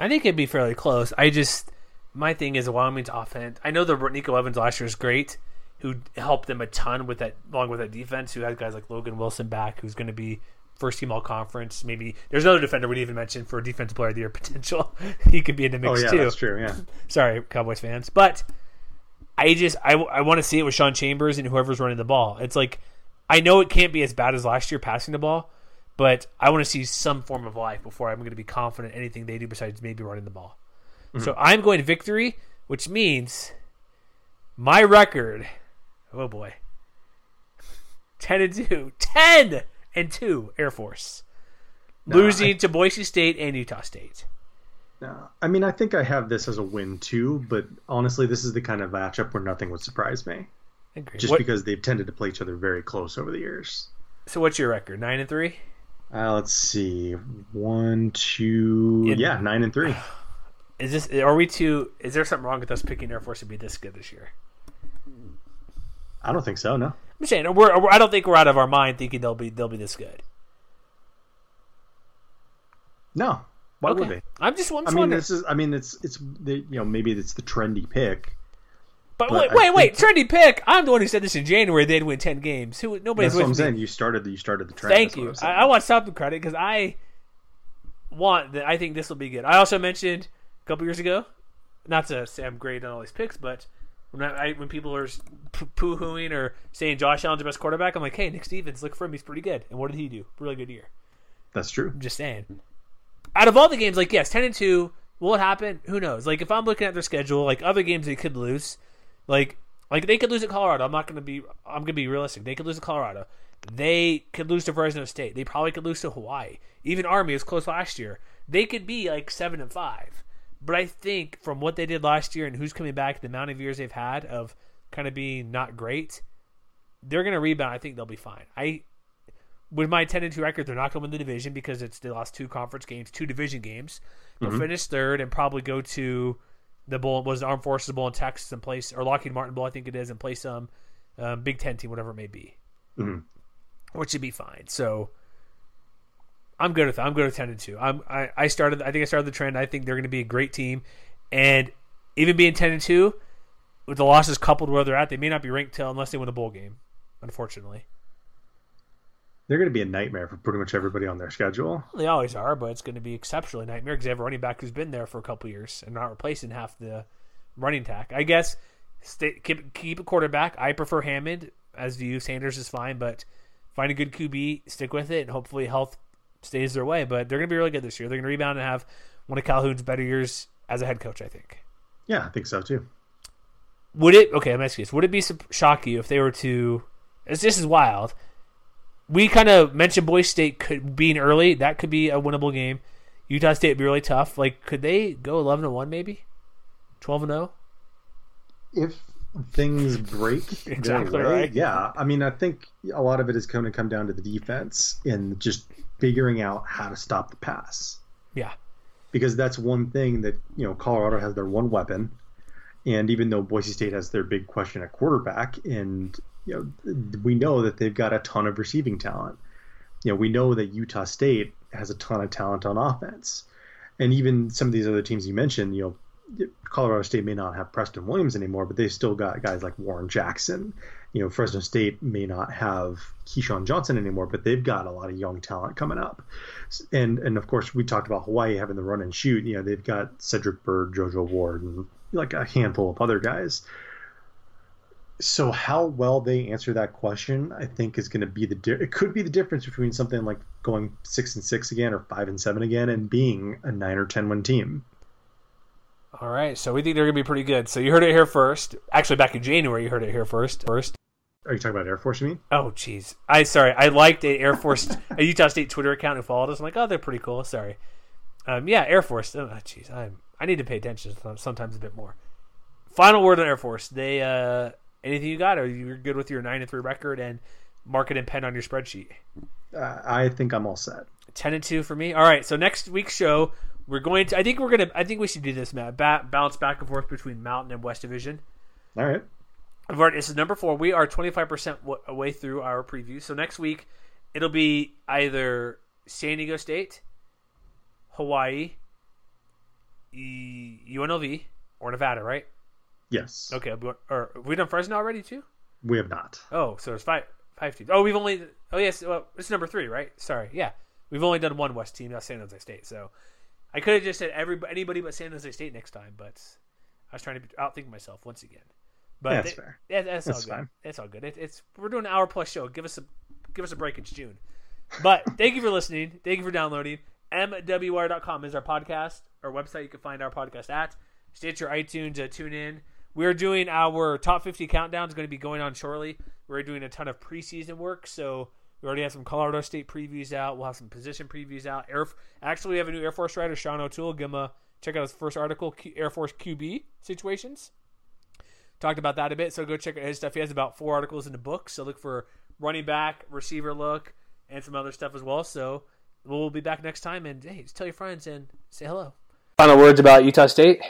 I think it'd be fairly close. I just my thing is Wyoming's offense. I know the Nico Evans last year is great, who helped them a ton with that, along with that defense. Who had guys like Logan Wilson back, who's going to be first team all conference. Maybe there's another defender we didn't even mention for defensive player of the year *laughs* potential. he could be in the mix Oh yeah, too. that's true. Yeah. *laughs* Sorry, Cowboys fans, but I just I, I want to see it with Sean Chambers and whoever's running the ball. It's like I know it can't be as bad as last year passing the ball, but I want to see some form of life before I'm going to be confident in anything they do besides maybe running the ball. So I'm going victory, which means my record. Oh boy, ten and two, *laughs* 10 and two. Air Force losing I- to Boise State and Utah State. No, I mean, I think I have this as a win too, but honestly, this is the kind of matchup where nothing would surprise me, Agree. just What- because they've tended to play each other very close over the years. so what's your record? Nine and three. Uh, let's see, one, two, In- yeah, nine and three. *sighs* Is this? Are we too? Is there something wrong with us picking Air Force to be this good this year? I don't think so. No, I'm saying we're, we're- I don't think we're out of our mind thinking they'll be they'll be this good. no. Why okay. would they? I'm just, I'm just I mean, wondering. this is. I mean, it's it's the you know maybe it's the trendy pick. but but wait, I wait, wait! Trendy pick. I'm the one who said this in January. They'd win ten games. Who? Nobody's That's what I'm saying. You started. the You started the trend. Thank you. I. I want some credit because I want that. I think this will be good. I also mentioned couple years ago, not to say I'm great on all these picks, but when I, I when people are poo hooing or saying Josh Allen's the best quarterback, I'm like, hey, Nick Stevens, look for him. He's pretty good. And what did he do? Really good year. That's true. I'm just saying. Out of all the games, like yes, ten and two. Will it happen? Who knows? Like if I'm looking at their schedule, like other games they could lose, like like they could lose at Colorado. I'm not gonna be. I'm gonna be realistic. They could lose to Colorado. They could lose to Fresno State. They probably could lose to Hawaii. Even Army was close last year. They could be like seven and five. But I think from what they did last year and who's coming back, the amount of years they've had of kind of being not great, they're gonna rebound. I think they'll be fine. I with my 10 and 2 record, they're not going to win the division because it's they lost two conference games, two division games. They'll finish third and probably go to the bowl was the Armed Forces Bowl in Texas and place or Lockheed Martin Bowl, I think it is, and play some um, Big Ten team, whatever it may be, Mhm. which should be fine. So I'm good with that. I'm good with 10 and 2. I'm I, I started. I think I started the trend. I think they're going to be a great team, and even being 10 and 2 with the losses coupled where they're at, they may not be ranked till unless they win a bowl game. Unfortunately. They're going to be a nightmare for pretty much everybody on their schedule. They always are, but it's going to be exceptionally nightmare because they have a running back who's been there for a couple years and not replacing half the running tack. I guess stay, keep keep a quarterback. I prefer Hammond, as do you. Sanders is fine, but find a good QB, stick with it, and hopefully health stays their way. But they're going to be really good this year. They're going to rebound and have one of Calhoun's better years as a head coach. I think. Yeah, I think so too. Would it? Okay, I'm asking this. Would it be shock you if they were to? This is wild. We kind of mentioned Boise State could being early. That could be a winnable game. Utah State would be really tough. Like, could they go 11 and one maybe? 12 and oh? 0. If things break *laughs* Exactly way, right. yeah. I mean, I think a lot of it is going to come down to the defense and just figuring out how to stop the pass. Yeah, because that's one thing that you know Colorado has their one weapon, and even though Boise State has their big question at quarterback, and you know we know that they've got a ton of receiving talent. You know we know that Utah State has a ton of talent on offense, and even some of these other teams you mentioned, you know. Colorado State may not have Preston Williams anymore, but they've still got guys like Warren Jackson. You know, Fresno State may not have KeeSean Johnson anymore, but they've got a lot of young talent coming up. And and of course, we talked about Hawaii having the run and shoot. You know, they've got Cedric Byrd, JoJo Ward, and like a handful of other guys. So how well they answer that question, I think, is going to be the. Di- it could be the difference between something like going six and six again or five and seven again, and being a nine or ten win team. All right, so we think they're going to be pretty good. So you heard it here first. Actually, back in January, you heard it here first. First. Are you talking about Air Force? You mean? Oh, jeez. I sorry. I liked a Air Force, *laughs* a Utah State Twitter account who followed us. I'm like, oh, they're pretty cool. Sorry. Um, yeah, Air Force. Oh, jeez. I I need to pay attention some- sometimes a bit more. Final word on Air Force. They uh, anything you got? Or you're good with your nine and three record and mark it and pen on your spreadsheet. Uh, I think I'm all set. Ten and two for me. All right. So next week's show, we're going to. I think we're gonna. I think we should do this, Matt. Ba- bounce back and forth between Mountain and West Division. All right. Already, this is number four. We are 25% away through our preview. So next week, it'll be either San Diego State, Hawaii, UNLV, or Nevada, right? Yes. Okay. Or have we done Fresno already, too? We have not. Oh, so it's five, five teams. Oh, we've only. Oh, yes. Well, it's number three, right? Sorry. Yeah. We've only done one West team, that's San Jose State. So I could have just said every, anybody but San Jose State next time, but I was trying to outthink myself once again. But That's they-. Yeah, that's, That's all good. fine. That's all good. It, it's we're doing an hour plus show. Give us a give us a break. It's June. But thank you for listening. Thank you for downloading. MWR.com is our podcast, our website. You can find our podcast at Stitcher, iTunes, uh, tune in. We're doing our top 50 countdown. is going to be going on shortly. We're doing a ton of preseason work, so we already have some Colorado State previews out. We'll have some position previews out. Air, actually, we have a new Air Force writer, Sean O'Toole. Give him a check out his first article, Q, Air Force QB situations. Talked about that a bit, so go check out his stuff. He has about four articles in the book, so look for running back, receiver look, and some other stuff as well. So we'll be back next time, and hey, just tell your friends and say hello. Final words about Utah State.